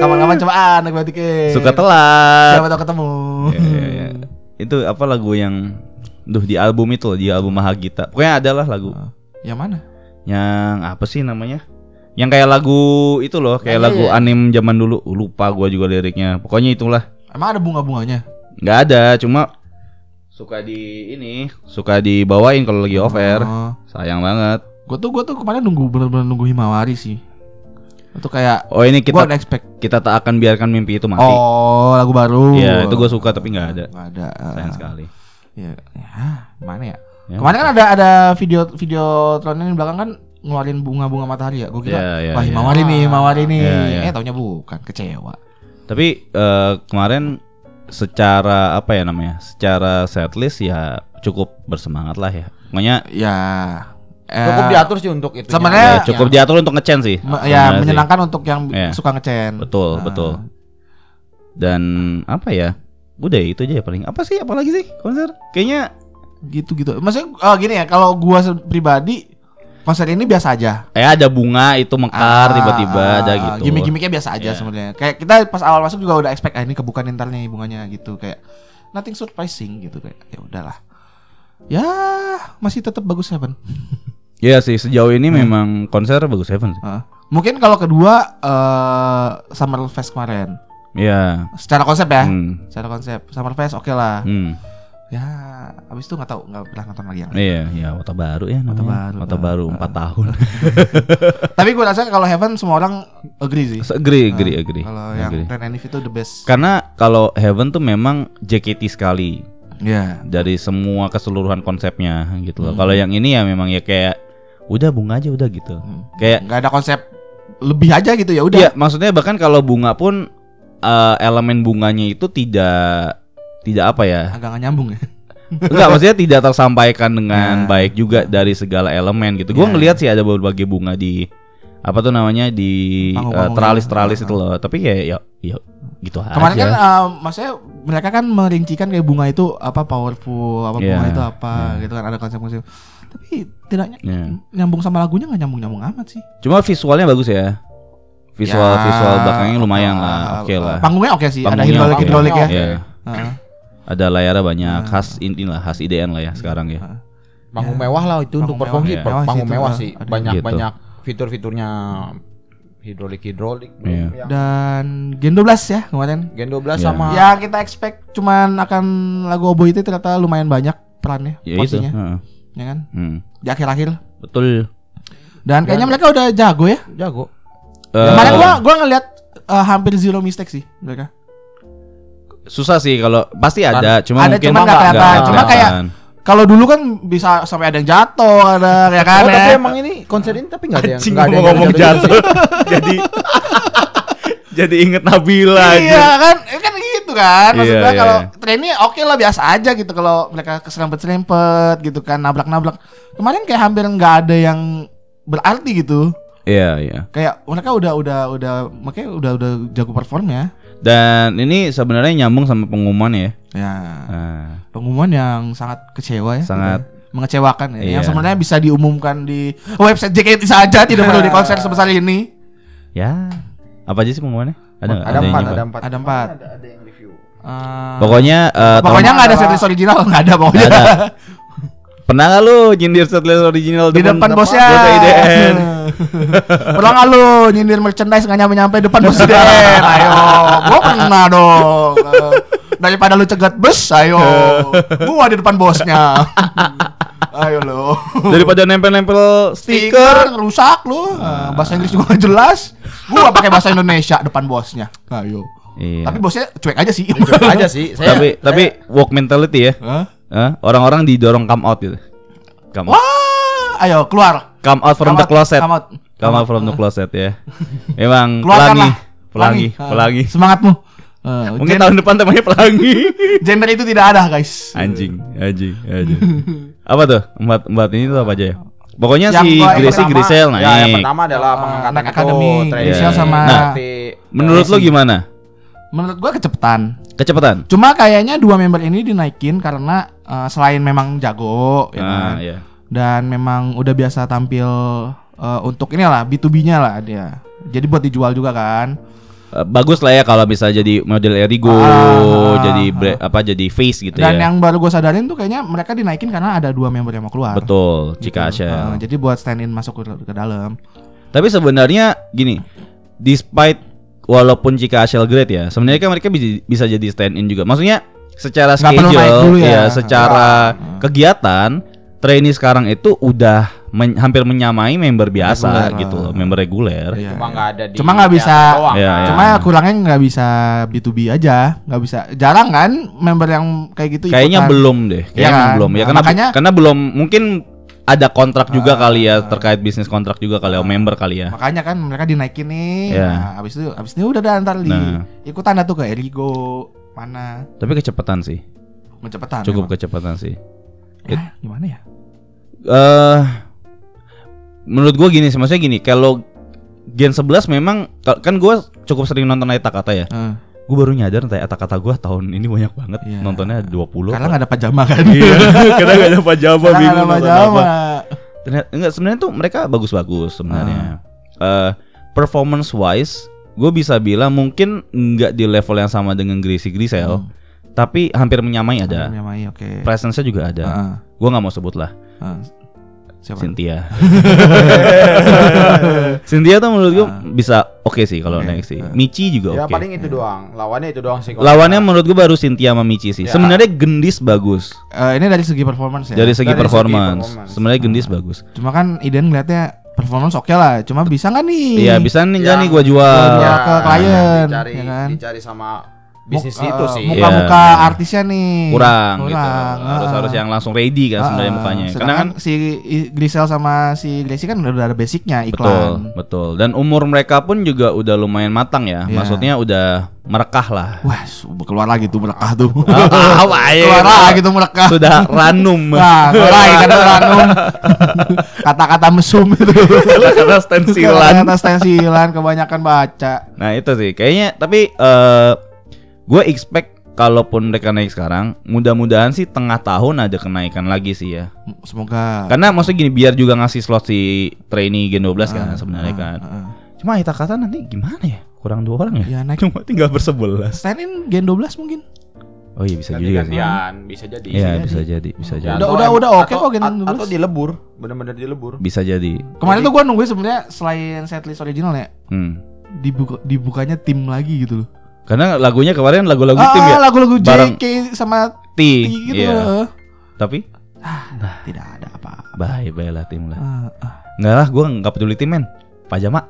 Kapan-kapan coba anak batik eh. suka telat. Siapa tahu ketemu. Ya, ya, ya. Itu apa lagu yang Duh di album itu loh, di album Mahagita. Pokoknya adalah lagu Yang mana? yang apa sih namanya? Yang kayak lagu itu loh, kayak Iya, lagu iya. anim zaman dulu. Lupa gua juga liriknya. Pokoknya itulah. Emang ada bunga-bunganya? nggak ada, cuma suka di ini, suka dibawain kalau lagi off air. Oh. Sayang banget. Gue tuh gue tuh kemarin nunggu bener-bener nunggu Himawari sih. Itu kayak Oh ini kita expect. kita tak akan biarkan mimpi itu mati. Oh lagu baru. Iya itu gue suka tapi nggak ada. Nggak ada. Sayang Ah. sekali. Ya, ya mana ya? Ya. Kemarin kan ada ada video video tronnya di belakang kan ngeluarin bunga-bunga matahari ya. Gue kira Iya, iya, wah iya. Himawari nih, Himawari nih. Iya, iya. Eh taunya bukan, kecewa. Tapi eh, kemarin secara apa ya namanya? Secara setlist ya cukup bersemangat lah ya. Makanya Ya. Eh, Cukup diatur sih untuk itu. Sebenarnya- ya, cukup diatur untuk ngecen sih. me- ya sih. menyenangkan untuk yang Iya. suka ngecen. Betul, Ah. betul. Dan apa ya? Udah itu aja ya paling. Apa sih apalagi sih konser? Kayaknya Gitu-gitu. Maksudnya oh, gini ya, kalau gua pribadi konser ini biasa aja. eh ada bunga itu mekar Ah, tiba-tiba ah, ada gitu. Gimik-gimiknya biasa aja Iya. sebenarnya. Kayak kita pas awal masuk juga udah expect ah ini kebuka ntar nih bunganya gitu kayak nothing surprising gitu kayak ya udahlah. Ya masih tetap bagus Seven. (laughs) Iya sih sejauh ini Hmm. memang konser bagus Seven sih. Ah. Mungkin kalau kedua eh Summer Fest kemarin. Iya. Secara konsep ya. Hmm. Secara konsep Summer Fest oke lah. Hmm. Ya abis itu nggak tahu nggak pernah nonton lagi yang lain. Iya, iya, kota baru ya namanya. baru, Kota baru ah. 4 tahun. (laughs) Tapi gue rasa kalau Heaven semua orang agree sih. agree, agree, Ah, agree. Kalau yang agree. Ren Enif itu the best. Karena kalau Heaven tuh memang JKT sekali Ya. dari semua keseluruhan konsepnya gitu loh. Hmm. Kalau yang ini ya memang ya kayak udah bunga aja udah gitu. Hmm. Kayak nggak ada konsep lebih aja gitu ya udah. Iya, maksudnya bahkan kalau bunga pun eh, elemen bunganya itu tidak tidak apa ya? Agak nggak nyambung ya. Enggak, maksudnya tidak tersampaikan dengan Ya. baik juga dari segala elemen gitu. Gua Ya. ngelihat sih ada berbagai bunga di apa tuh namanya di eh, teralis-teralis Ah. itu loh. Tapi ya ya, ya gitu Kemarin aja. kan uh, maksudnya mereka kan merincikan kayak bunga itu apa powerful, apa bunga Iya, itu apa iya. gitu kan ada konsep-konsep. Tapi tidak ny- Ya. nyambung sama lagunya nggak nyambung-nyambung amat sih. Cuma visualnya bagus ya. Visual Ya, visual belakangnya lumayan uh, lah. Oke lah. Panggungnya oke sih, ada Panggungnya hidrolik oke. hidrolik ya. Iya. Heeh. Ada layarnya banyak, Ah. khas ini lah, khas IDN lah ya sekarang ya. Panggung Ya. mewah lah itu untuk Panggung perform mewah, sih. sih Panggung mewah ah. sih. Ada. Banyak Gitu. banyak fitur-fiturnya hidrolik hidrolik. Iya. Dan Gen 12 ya kemarin. Gen 12 Iya. sama Ya kita expect cuman akan lagu Oboy itu ternyata lumayan banyak perannya, Ya itu. heeh. Ya kan? Hmm. Di akhir-akhir. Betul. Dan kayaknya mereka udah jago ya. jago. Eh, Kemarin gua gua ngeliat uh, hampir zero mistake sih mereka. susah sih kalau pasti ada, cuma Ada, mungkin cuman nggak kelihatan. Cuma kayak. Kalau dulu kan bisa sampai ada yang jatuh, ada ya kan Oh, tapi emang ini konser ini tapi enggak ada yang Anjing nggak ada yang jatuh-jatuh. jatuh. (laughs) jadi (laughs) jadi inget Nabila aja. Iya kan, Eh, kan gitu kan. Maksudnya Iya, iya, kalau iya. trennya oke lah biasa aja gitu kalau mereka keserempet-serempet gitu kan, nabrak-nabrak. Kemarin kayak hampir nggak ada yang berarti gitu. Iya, iya. Kayak mereka udah udah udah makanya udah udah jago performnya. Dan ini sebenarnya nyambung sama pengumuman ya. Ya, Nah, pengumuman yang sangat kecewa ya. Sangat. gitu ya. mengecewakan ya. Iya. Yang sebenarnya bisa diumumkan di website JKT saja tidak perlu di konser sebesar ini. ya. Apa aja sih pengumumannya? Ada? Ada empat, nyimpan? ada empat. Ada empat. Ada ada yang Eh, Pokoknya eh, pokoknya nggak ada setlist original nggak ada pokoknya. Nggak ada. (laughs) Pernah gak lu nyindir setlist original di depan bosnya. bos (laughs) IDN? Pernah nggak lu nyindir merchandise nggak nyampe nyampe depan bos (laughs) IDN? Ayo, gua pernah dong. Eh, Daripada lu cegat bus, ayo. Gua di depan bosnya. ayo lu. Daripada nempel-nempel stiker. Stiker rusak lu. Eh, bahasa Inggris juga nggak jelas. Gua pakai bahasa Indonesia depan bosnya. Ayo. Iya. Tapi bosnya cuek aja sih. Coba (laughs) aja sih. Saya, tapi tapi woke mentality ya. Hah? Hah? Orang-orang didorong come out gitu. Come out. Wah, ayo keluar. Come out from Come the closet. come out. Come out from the closet ya. (laughs) Emang (laughs) pelangi, pelangi, Ah, pelangi. Semangatmu. Eh, Mungkin gen- tahun depan temanya pelangi. gender itu tidak ada, guys. anjing, anjing, anjing. apa tuh? Empat empat ini tuh apa aja ya? Pokoknya Yang si Gracie pertama- Grisel Ya, yang pertama adalah pengangkatan itu Academy, tradisi Grisel sama- seperti Menurut lo gimana? Menurut gua kecepatan. Kecepatan? Cuma kayaknya dua member ini dinaikin karena eh, selain memang jago ya kan, Ah, iya. dan memang udah biasa tampil eh, untuk inilah B2B-nya lah dia. Jadi buat dijual juga kan. Eh, bagus lah ya kalau bisa jadi model Erigo, Ah, jadi ah. bre- apa jadi face gitu Dan ya. yang baru gue sadarin tuh kayaknya mereka dinaikin karena ada dua member yang mau keluar. Betul, Gitu. Cika Ashel. Eh, jadi buat stand in masuk ke, ke dalam. Tapi sebenarnya gini, despite walaupun Cika Ashel great ya, sebenarnya kan mereka bisa, bisa jadi stand in juga. Maksudnya secara Nggak schedule dulu ya. ya, secara kegiatan trainee sekarang itu udah men- hampir menyamai member biasa Reguler, gitu loh, ah. member reguler. Iya. Cuma nggak ada di Cuma nggak bisa- doang, Iya, kan? iya. Cuma kurangnya nggak bisa B2B aja, nggak bisa. Jarang kan member yang kayak gitu. Kayaknya ikutan. belum deh, kayaknya Iya kan? belum ya Nah, karena makanya- karena belum mungkin ada kontrak juga Ah. kali ya terkait bisnis kontrak juga kali ya member kali ya. Makanya kan mereka dinaikin nih. Iya. Nah, abis itu abis ini udah dah ntar di Nah. ikutan tuh ke Erigo mana Tapi kecepatan sih, kecepatan. cukup memang. kecepatan sih. Ya, gimana ya? eh menurut gua gini sih, maksudnya gini, kalau Gen 11 memang kan gua cukup sering nonton Aita Kata ya. Eh, Gue baru nyadar ntar kata-kata gue tahun ini banyak banget Iya. nontonnya 20 karena nggak ada pajama kan. Iya, (laughs) karena gak ada pajama Karena bingung ada pajama. apa. Ternyata enggak sebenarnya tuh mereka bagus-bagus sebenarnya. Eh performance wise, gue bisa bilang mungkin nggak di level yang sama dengan Greasy Grisel, Hmm. tapi hampir menyamai ada. Menyamai, oke. Presence-nya juga ada. Heeh, Gue nggak mau sebut lah, heeh. Siapa? Cynthia. (laughs) Cynthia tuh menurut gue bisa oke sih kalau Oke. naik sih. Michi juga Ya oke. paling itu doang. Lawannya itu doang sih. kalau Lawannya kita- menurut gue baru Cynthia sama Michi sih. Ya. Sebenarnya Gendis bagus. Eh, ini dari segi performance ya. Dari segi Dari performance. performance. Sebenarnya Gendis bagus. Cuma kan Iden ngeliatnya performance oke lah. Cuma bisa nggak nih? Iya, bisa nih nggak Yang- nih gua jual. Jual Ya, ke klien, dicari, ya kan? dicari sama bisnis Muk- itu eh, sih. Muka-muka Iya. artisnya nih kurang, gitu. Kurang, Harus eh. harus yang langsung ready kan sebenarnya Ah, mukanya. Karena kan si Grisel sama si Gracie kan udah ada basicnya betul, iklan. betul. Dan umur mereka pun juga udah lumayan matang ya. Iya. Maksudnya udah merekah lah. Wah, keluar lagi tuh merekah tuh. (laughs) Iya. keluar lagi tuh merekah. Sudah ranum. (laughs) Nah, keluar lagi kata ranum. (laughs) Kata-kata mesum itu. Karena stensilan. Kata-kata stensilan kebanyakan baca. Nah, itu sih. Kayaknya tapi eh gue expect kalaupun mereka naik sekarang, mudah-mudahan sih tengah tahun ada kenaikan lagi sih ya. Semoga Karena maksudnya gini biar juga ngasih slot si trainee Gen 12 kan sebenarnya Ah, kan. ah. Cuma Ita kata nanti gimana ya? Kurang dua orang ya? Ya naik Cuma tinggal bersebelas. stand in Gen 12 mungkin. Oh iya bisa juga sih. gantian bisa jadi. Iya bisa jadi, bisa Ya, jadi. Udah- udah- udah oke kok Gen at- 12. Atau dilebur, bener-bener dilebur. Bisa jadi. Kemarin tuh gua nungguin sebenarnya selain setlist original ya, Hmm. dibuka dibukanya tim lagi gitu loh. Karena lagunya kemarin lagu-lagu Ah, tim ya. lagu-lagu Bareng- JK sama T. T gitu. Iya. loh. Tapi Tidak ada apa. bye bye lah tim lah. Ah, ah. Enggak lah, gua nggak peduli tim men. Pajama.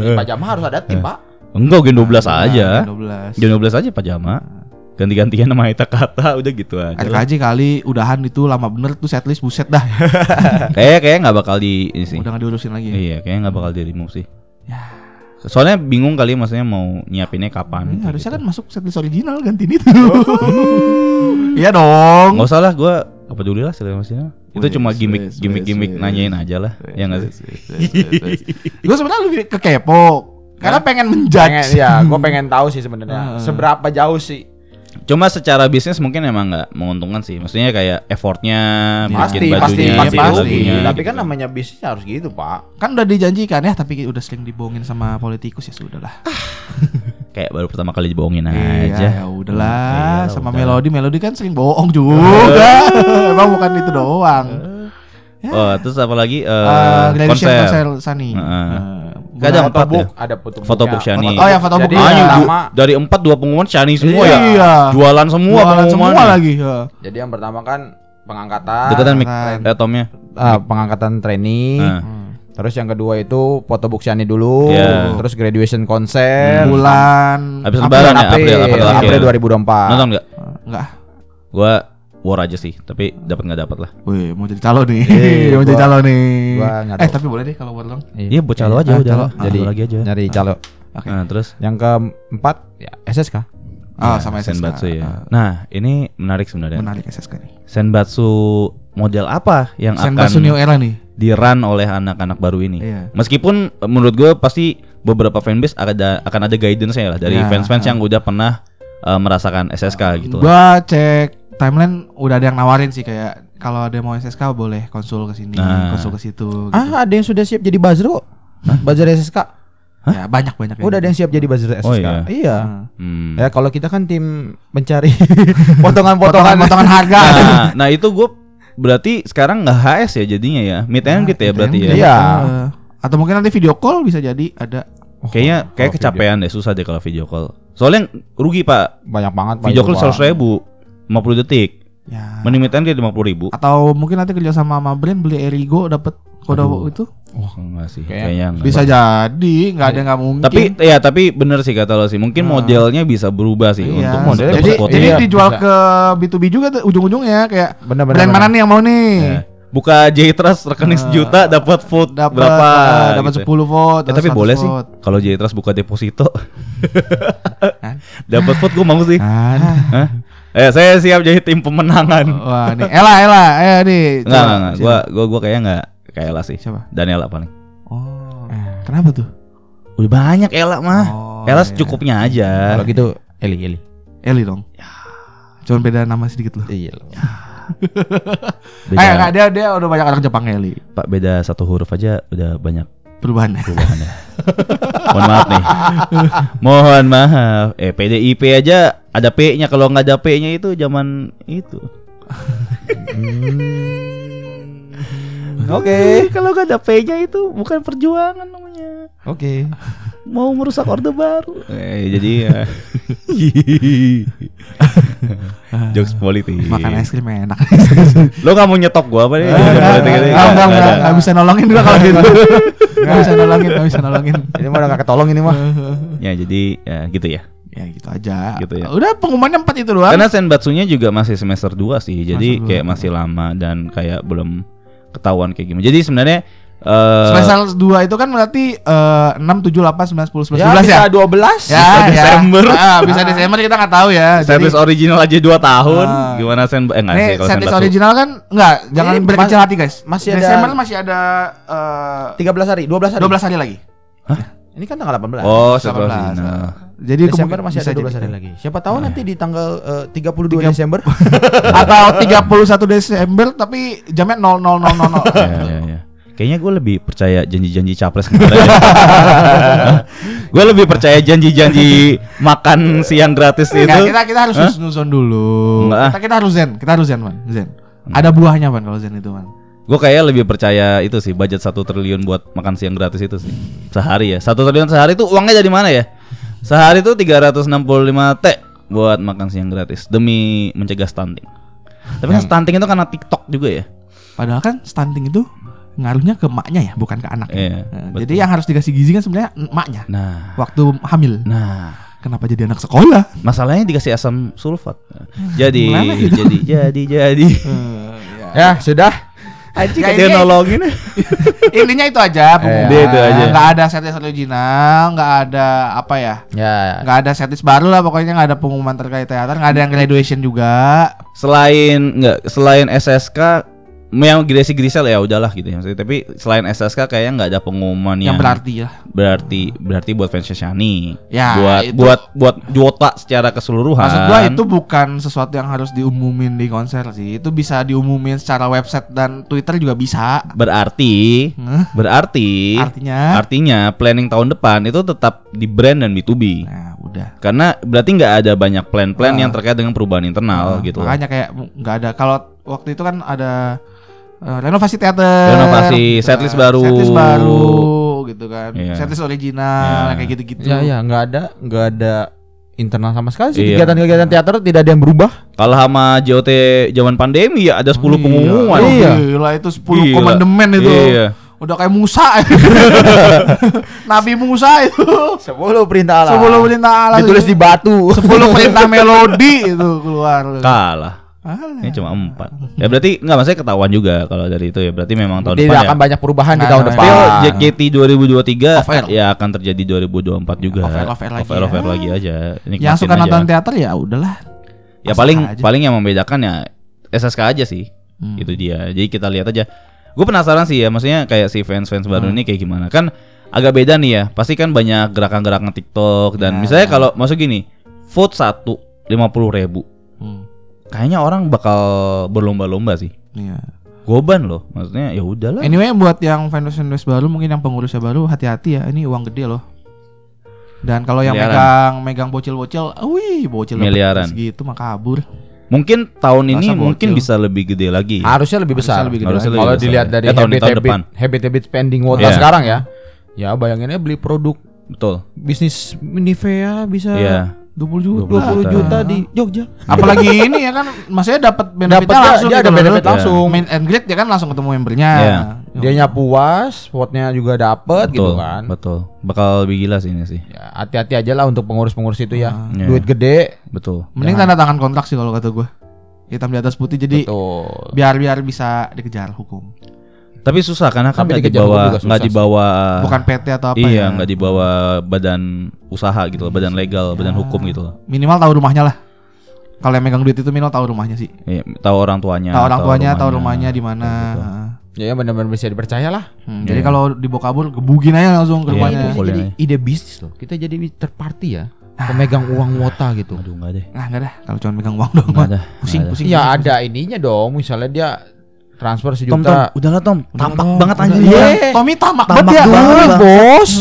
Di (laughs) pajama harus ada tim, Pak. Enggak Gen 12 Nah, aja. Gen 12. Gen 12 aja pajama. Ganti-gantian nama Ita kata udah gitu aja. RKJ kali udahan itu lama bener tuh setlist buset dah. (laughs) Kayak kayak nggak bakal di ini sih. Udah gak diurusin lagi. Iya, kayaknya nggak bakal di remove sih. Ya. Soalnya bingung kali maksudnya mau nyiapinnya kapan. Hmm, harusnya gitu. kan masuk setlist original gantiin itu. (laughs) Iya dong. Nggak usah lah, gue apa peduli lah mesinnya. Itu cuma gimmick gimmick gimmick nanyain aja lah, ya nggak sih? (laughs) Gue sebenarnya lebih ke kepo. Karena pengen Pengen, menjudge. ya, gue pengen tahu sih sebenarnya Ah. seberapa jauh sih. Cuma secara bisnis mungkin emang nggak menguntungkan sih. Maksudnya kayak effortnya Pasti, bikin pasti, bajunya, pasti, pasti. lagunya, Tapi gitu. kan namanya bisnis harus gitu, Pak. Kan udah dijanjikan ya, tapi udah sering dibohongin sama politikus ya sudah lah. (sighs) kayak baru pertama kali dibohongin Iya, aja. ya udahlah. Iya, sama udah. melodi, melodi kan sering bohong juga. (laughs) Emang bukan itu doang. Ya. Oh, terus apa lagi? Eh, Eh, graduation konser. konser Sani. Heeh. Eh, Gak ada bulan- empat ya? ada fotobooknya. Fotobook Shani. Oh ya, fotobook Jadi. Ah, ya. dari empat dua pengumuman Shani semua Iya. ya. Jualan semua Jualan pengumuman. semua lagi. ya. jadi yang pertama kan pengangkatan Deketan mic Deketan. eh, Tomnya. ah, pengangkatan trainee. Nah. Hmm. Terus yang kedua itu fotobook Shani dulu, Iya. terus graduation konser. Bulan Habis April, lebaran ya, April, April, April, April, akhir. 2024. Nonton nggak? enggak. Gua war aja sih, tapi dapat nggak dapat lah. Wih, mau jadi calon nih. Eh, (laughs) mau jadi gua- calon nih. gua nggak Eh, tapi boleh deh kalau buat dong. Iya, buat calo aja Ah, udah. calo. lah. Jadi lagi aja. nyari calo. Oke. Nah, terus Yang keempat ya SSK. Ah, sama SSK. Senbatsu ya. Ah, Nah, ini menarik sebenarnya. menarik SSK nih. Senbatsu model apa yang Senbatsu akan New Era nih. di run oleh anak-anak baru ini? Iya. Meskipun eh, menurut gue pasti beberapa fanbase ada akan ada guidance-nya lah dari Iya, fans-fans ah. yang udah pernah eh, merasakan SSK gitu. lah. Gua cek timeline udah ada yang nawarin sih kayak kalau ada yang mau SSK boleh konsul ke sini, Nah. konsul ke situ. gitu. Ah, ada yang sudah siap jadi buzzer kok. Buzzer SSK. Ya, banyak banyak. Udah ada yang siap jadi buzzer SSK. Oh, iya. Iya. Hmm. Ya kalau kita kan tim mencari (laughs) potongan-potongan potongan harga. Nah, (laughs) nah itu gue berarti sekarang nggak HS ya jadinya ya, mid end gitu ya berarti ya. Iya. Eh, Atau mungkin nanti video call bisa jadi ada. Kayaknya kayak kecapean deh, susah deh kalau video call. Soalnya rugi pak, Banyak banget Pak, video call seratus ribu, 50 detik. Ya. Mending mid kayak lima puluh ribu. Atau mungkin nanti kerja sama sama brand beli Erigo dapat kode Aduh. itu. Wah enggak sih, Kayak- kayaknya enggak. Bisa jadi, nggak ada yang nggak mungkin. Tapi ya tapi bener sih kata lo sih. Mungkin Ah. modelnya bisa berubah sih Iya. untuk modelnya untuk jadi, jadi Iya, dijual bisa. ke B2B juga tuh ujung-ujungnya kayak Bener-bener. brand mana nih yang mau nih? Ya. Buka J-Trust rekening Ah. sejuta dapat vote Dapat berapa? ah, dapat gitu. 10 vote. Eh, tapi boleh 100 sih vote. kalau J-Trust buka deposito. (laughs) Dapat vote gue mau sih. Hah? Eh saya siap jadi tim pemenangan. Wah, nih Ella Ella, eh nih. Enggak, enggak, enggak. Gua gua gua kayaknya enggak kayak Ella sih. Siapa? Daniela paling. Oh. Kenapa tuh? Udah banyak Ella mah. Oh, Ella iya. secukupnya aja. Kalau gitu Eli Eli. Eli dong. Cuman beda nama sedikit loh. Iya. loh. (laughs) Beda, Eh, enggak dia dia udah banyak orang Jepang Eli. Pak beda satu huruf aja udah banyak Perubahan. perubahannya. Mohon maaf nih. Mohon maaf. Eh PDIP aja ada P-nya kalau nggak ada P-nya itu zaman itu. Oke. kalau nggak ada P-nya itu bukan perjuangan namanya. Oke. (laughs) Mau merusak orde baru. Eh jadi ya. (laughs) Jokes politik. Makan es krim enak. (laughs) Lo nggak mau nyetop gua apa nih? Enggak, enggak, enggak, bisa nolongin juga kalau gitu. Enggak bisa nolongin, enggak bisa nolongin. Ini mah udah gak ketolong ini mah. Ya jadi ya gitu ya. Ya gitu aja. Gitu ya. Udah pengumumannya empat itu doang. Karena senbatsunya juga masih semester 2 sih. Jadi kayak masih lama dan kayak belum ketahuan kayak gimana. Jadi sebenarnya eh Semester 2 itu kan berarti eh, 6, 7, 8, 9, 10, 11, 12 Ya, ya? bisa 12. Ya, Bisa ya. Desember. Ah, bisa Desember kita nggak tahu ya. setlist original aja 2 tahun. Ah. Gimana sen eh enggak Nih sih kalau setlist original kan enggak, jangan Ini berkecil mas- hati guys. masih ada- Desember masih ada eh 13 hari, 12 hari. 12 hari lagi. Ini kan tanggal 18. Oh, 18. setlist original. Jadi Desember masih ada 12 jadi. hari lagi. Siapa tahu nanti di tanggal eh, 32 Tiga- Desember. (laughs) Atau (laughs) 31 Desember tapi jamnya 0000. Ya, ya, ya. Kayaknya gue lebih percaya janji-janji capres (laughs) gue lebih percaya janji-janji makan siang gratis itu. Enggak, kita kita harus Hah? nuzon dulu. Enggak ah. Kita kita harus zen, kita harus zen, Man. Zen. Ada buahnya, Man, kalau zen itu, Man. Gue kayak lebih percaya itu sih budget satu triliun buat makan siang gratis itu sih sehari ya satu triliun sehari itu uangnya dari mana ya sehari itu 365 t buat makan siang gratis demi mencegah stunting tapi kan stunting itu karena TikTok juga ya Padahal kan stunting itu ngaruhnya ke maknya ya, bukan ke anaknya. Iya, Nah, betul. jadi yang harus dikasih gizi kan sebenarnya maknya nah waktu hamil. nah Kenapa jadi anak sekolah? masalahnya dikasih asam sulfat jadi Gimana gitu? jadi jadi jadi (laughs) ya, sudah. Anjing Ya, (laughs) dia ini- nolongin Intinya itu aja pengumuman. Dia itu aja. Nggak ada setlist original, nggak ada apa ya? Ya. Nggak ada setlist baru lah pokoknya nggak ada pengumuman terkait teater, nggak ada yang graduation juga. selain nggak selain SSK yang Gresi Grisel ya udahlah gitu ya maksudnya. tapi selain SSK kayaknya nggak ada pengumuman Yang yang, berarti ya. berarti berarti buat fans Shani Ya, buat itu- buat buat Jota secara keseluruhan Maksud gua itu bukan sesuatu yang harus diumumin di konser sih. Itu bisa diumumin secara website dan Twitter juga bisa. berarti Hah? berarti Artinya artinya planning tahun depan itu tetap di brand dan B2B Nah, udah. karena berarti nggak ada banyak plan-plan Ah. yang terkait dengan perubahan internal Nah, gitu Makanya kayak nggak ada kalau waktu itu kan ada eh, renovasi teater, Renovasi, gitu setlist kan. baru. setlist baru gitu kan, Iya. setlist original Iya. kayak gitu-gitu. Ya, ya, nggak ada, nggak ada internal sama sekali sih. Iya. Kegiatan-kegiatan teater tidak ada yang berubah. kalau sama JOT zaman pandemi ya ada 10 pengumuman Iya. Gila itu 10 Gila. komandemen itu. Iya. Udah kayak Musa. (laughs) Nabi Musa itu. 10 perintah Allah. Sebelum perintah Allah Ditulis di batu. 10 perintah (laughs) melodi itu keluar. kalah Alah. Ini cuma empat. Ya berarti nggak maksudnya ketahuan juga kalau dari itu ya. Berarti memang tahun Tidak depan akan ya. banyak perubahan di Nggak, tahun nggak, depan. Tapi JKT 2023 Off air. ya akan terjadi 2024 juga. Off air, off air lagi Off air, off air ya. lagi aja. Nikmatin Yang suka aja. nonton teater ya udahlah. Ya paling aja. paling yang membedakan ya SSK aja sih. Hmm. Itu dia. Jadi kita lihat aja. Gue penasaran sih ya, maksudnya kayak si fans-fans baru Hmm. ini kayak gimana. Kan agak beda nih ya. Pasti kan banyak gerakan-gerakan TikTok dan Ya. misalnya kalau masuk gini, vote satu lima puluh ribu. Kayaknya orang bakal berlomba-lomba sih. Iya. Goban loh, maksudnya ya udahlah. Anyway buat yang fanbase-fanbase baru mungkin yang pengurusnya baru hati-hati ya. Ini uang gede loh. Dan kalau yang Miliaran. megang megang bocil-bocil, wih bocil Miliaran. segitu mah kabur. Mungkin tahun ini Masa bocil? mungkin bisa lebih gede lagi. Harusnya lebih Harusnya besar. lebih gede Harusnya Kalau besar. dilihat dari Eh, tahun- habit tahun habit, depan. habit habit spending Wota Iya. sekarang ya. Ya bayanginnya beli produk Betul. bisnis Nivea bisa Iya. 20 juta. 20 juta di Jogja. Apalagi (laughs) ini ya kan maksudnya dapat benefitnya Dapatnya- langsung dia ada gitu loh. benefit Lu langsung. Main and greet ya kan langsung ketemu membernya. Iya. Dia puas, spotnya juga dapet gitu kan. Betul. Bakal lebih gila sih ini sih. Ya, hati-hati aja lah untuk pengurus-pengurus itu ya. Iya. Duit gede. Betul. Mending tanda tangan kontrak sih kalau kata gue. Hitam di atas putih jadi Betul. biar biar bisa dikejar hukum. Tapi susah karena kan nggak dibawa nggak dibawa Bukan PT atau apa iya ya. nggak dibawa badan usaha gitu loh, badan legal, badan hukum gitu loh. Minimal tahu rumahnya lah. Kalau yang megang duit itu minimal tahu rumahnya sih. Iya, tahu orang tuanya. tahu orang tuanya, tahu rumahnya di mana. Betul. Ya benar-benar bisa dipercaya lah. Hmm, Iya. Jadi kalau dibawa kabur gebugin aja langsung ke Iya, rumahnya. Boleh jadi ide bisnis loh. Kita jadi third party ya. Pemegang uang wota gitu. Aduh nggak deh. Nah, enggak dah kalau cuma megang uang doang. Nggak mah. ada. Pusing, pusing. Ya pusing, ada ininya dong. Misalnya dia transfer Tom, Tom, sejuta. udahlah Tom. Udah Tampak dong, banget anjing. Iya. dia. Tommy tamak, Tamak banget ya. banget, Bang. bos.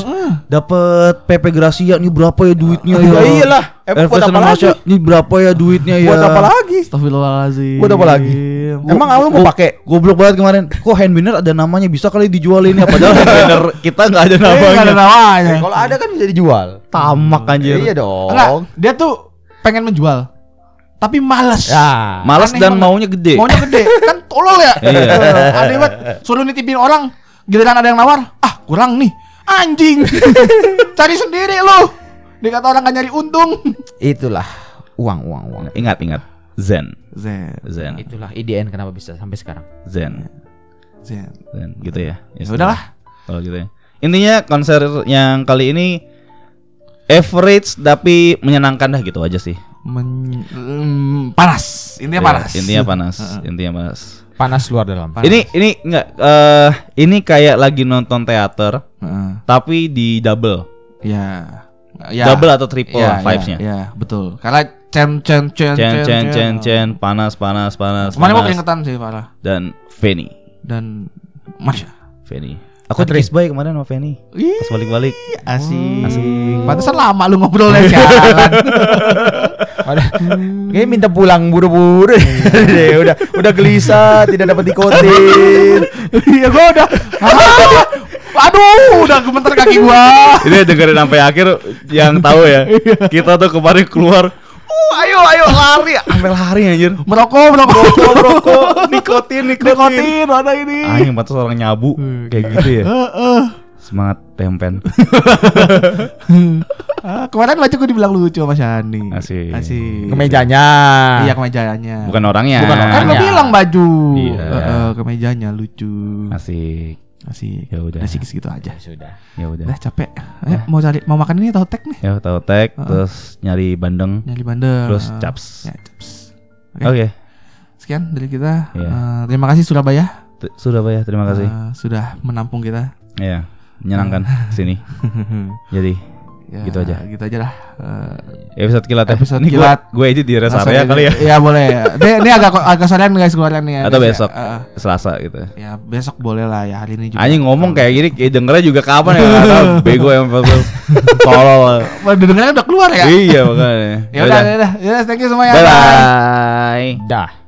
Dapat PP Gracia nih berapa ya duitnya ya? Ya iyalah. Eh, buat apa lagi? Nih berapa ya duitnya ya? Buat apa lagi? Astagfirullahaladzim. Buat apa lagi? Emang lu mau pakai? Goblok banget kemarin. Kok handbinner ada namanya bisa kali dijualin ya padahal handbinner (laughs) kita nggak ada Eh, nggak ada namanya. namanya. Kalau ada kan bisa dijual. Tamak anjir. Iya dong. Enggak, dia tuh pengen menjual. Tapi males. Ya. Malas dan banget. maunya gede. Maunya gede. kan tolol ya. (laughs) Iya. Eh, (laughs) Aneh banget. Suruh nitipin orang, giliran ada yang nawar, ah kurang nih. Anjing. (laughs) Cari sendiri lu. Dikata orang kan nyari untung. Itulah uang uang uang. Ingat ingat. Zen. Zen. Zen. Itulah IDN kenapa bisa sampai sekarang. Zen. Zen. Zen gitu ya. Ya udahlah. Kalau gitu ya. Intinya konser yang kali ini average tapi menyenangkan dah gitu aja sih. Men- mm, panas. Intinya Ya, panas. Intinya panas. Intinya panas. Panas luar dalam. Panas. Ini ini enggak eh ini kayak lagi nonton teater Heeh. tapi di double. Ya. Ya. Double atau triple ya, vibes-nya. Ya, ya, betul. Karena cen cen cen Cen cen cen cen panas panas panas. Kemarin panas. keringetan sih parah. dan Feni. Dan Marsha. Feni. Aku di Kiss Boy kemarin sama Feni. Pas balik-balik. asik. Asik. Pantesan lama lu ngobrolnya jalan. Ada kayak minta pulang buru-buru deh. (laughs) udah udah gelisah, tidak dapat dikotin. (laughs) Iya gua udah. Ah, aduh, udah gemeter kaki gua. Ini dengerin sampai akhir yang tahu ya. (laughs) Kita tuh kemarin keluar. Uh, ayo ayo lari, sampai lari anjir. Merokok, merokok, Merokok, (laughs) nikotin, nikotin. nikotin, ada ini. Anjing pantas orang nyabu kayak gitu ya. Heeh. (laughs) Semangat tempen. (laughs) Ah, kemarin baju gua dibilang lucu sama Shani. Asik. Asik. Kemejanya. Iya kemejanya. Bukan orangnya. Bukan Kan orangnya. lo bilang baju. Iya. Heeh, kemejanya lucu. Asik. Asik. Ya udah. Asik segitu aja. Sudah. Ya udah. Udah capek. Ayo, mau cari mau makan ini tahu tek nih. Ya tahu tek, terus nyari bandeng, Nyari bandel. terus caps. Ya, caps. Oke. Sekian dari kita. Iya. Eh, terima kasih Surabaya. T- Sudah Pak ya, terima kasih. Eh, sudah menampung kita. Ya, menyenangkan sini. (laughs) Jadi Ya, Gitu aja. Gitu aja lah. Eh, episode kilat ya. Episode (laughs) Ini kilat. Gue edit di rest area aja. kali ya. Iya boleh. Ini, ini agak agak sorean guys keluaran nih. ya, Atau besok. Ya. Eh, Selasa gitu. ya besok boleh lah ya hari ini juga. Anjing ngomong kayak gini, kayak dengernya juga kapan ya? Tahu. (laughs) Bego yang. (laughs) Tolol. Wah, dengarnya udah keluar ya. Iya makanya. Ya udah, ya udah. Ya udah, thank you semua ya. Bye bye. Dah.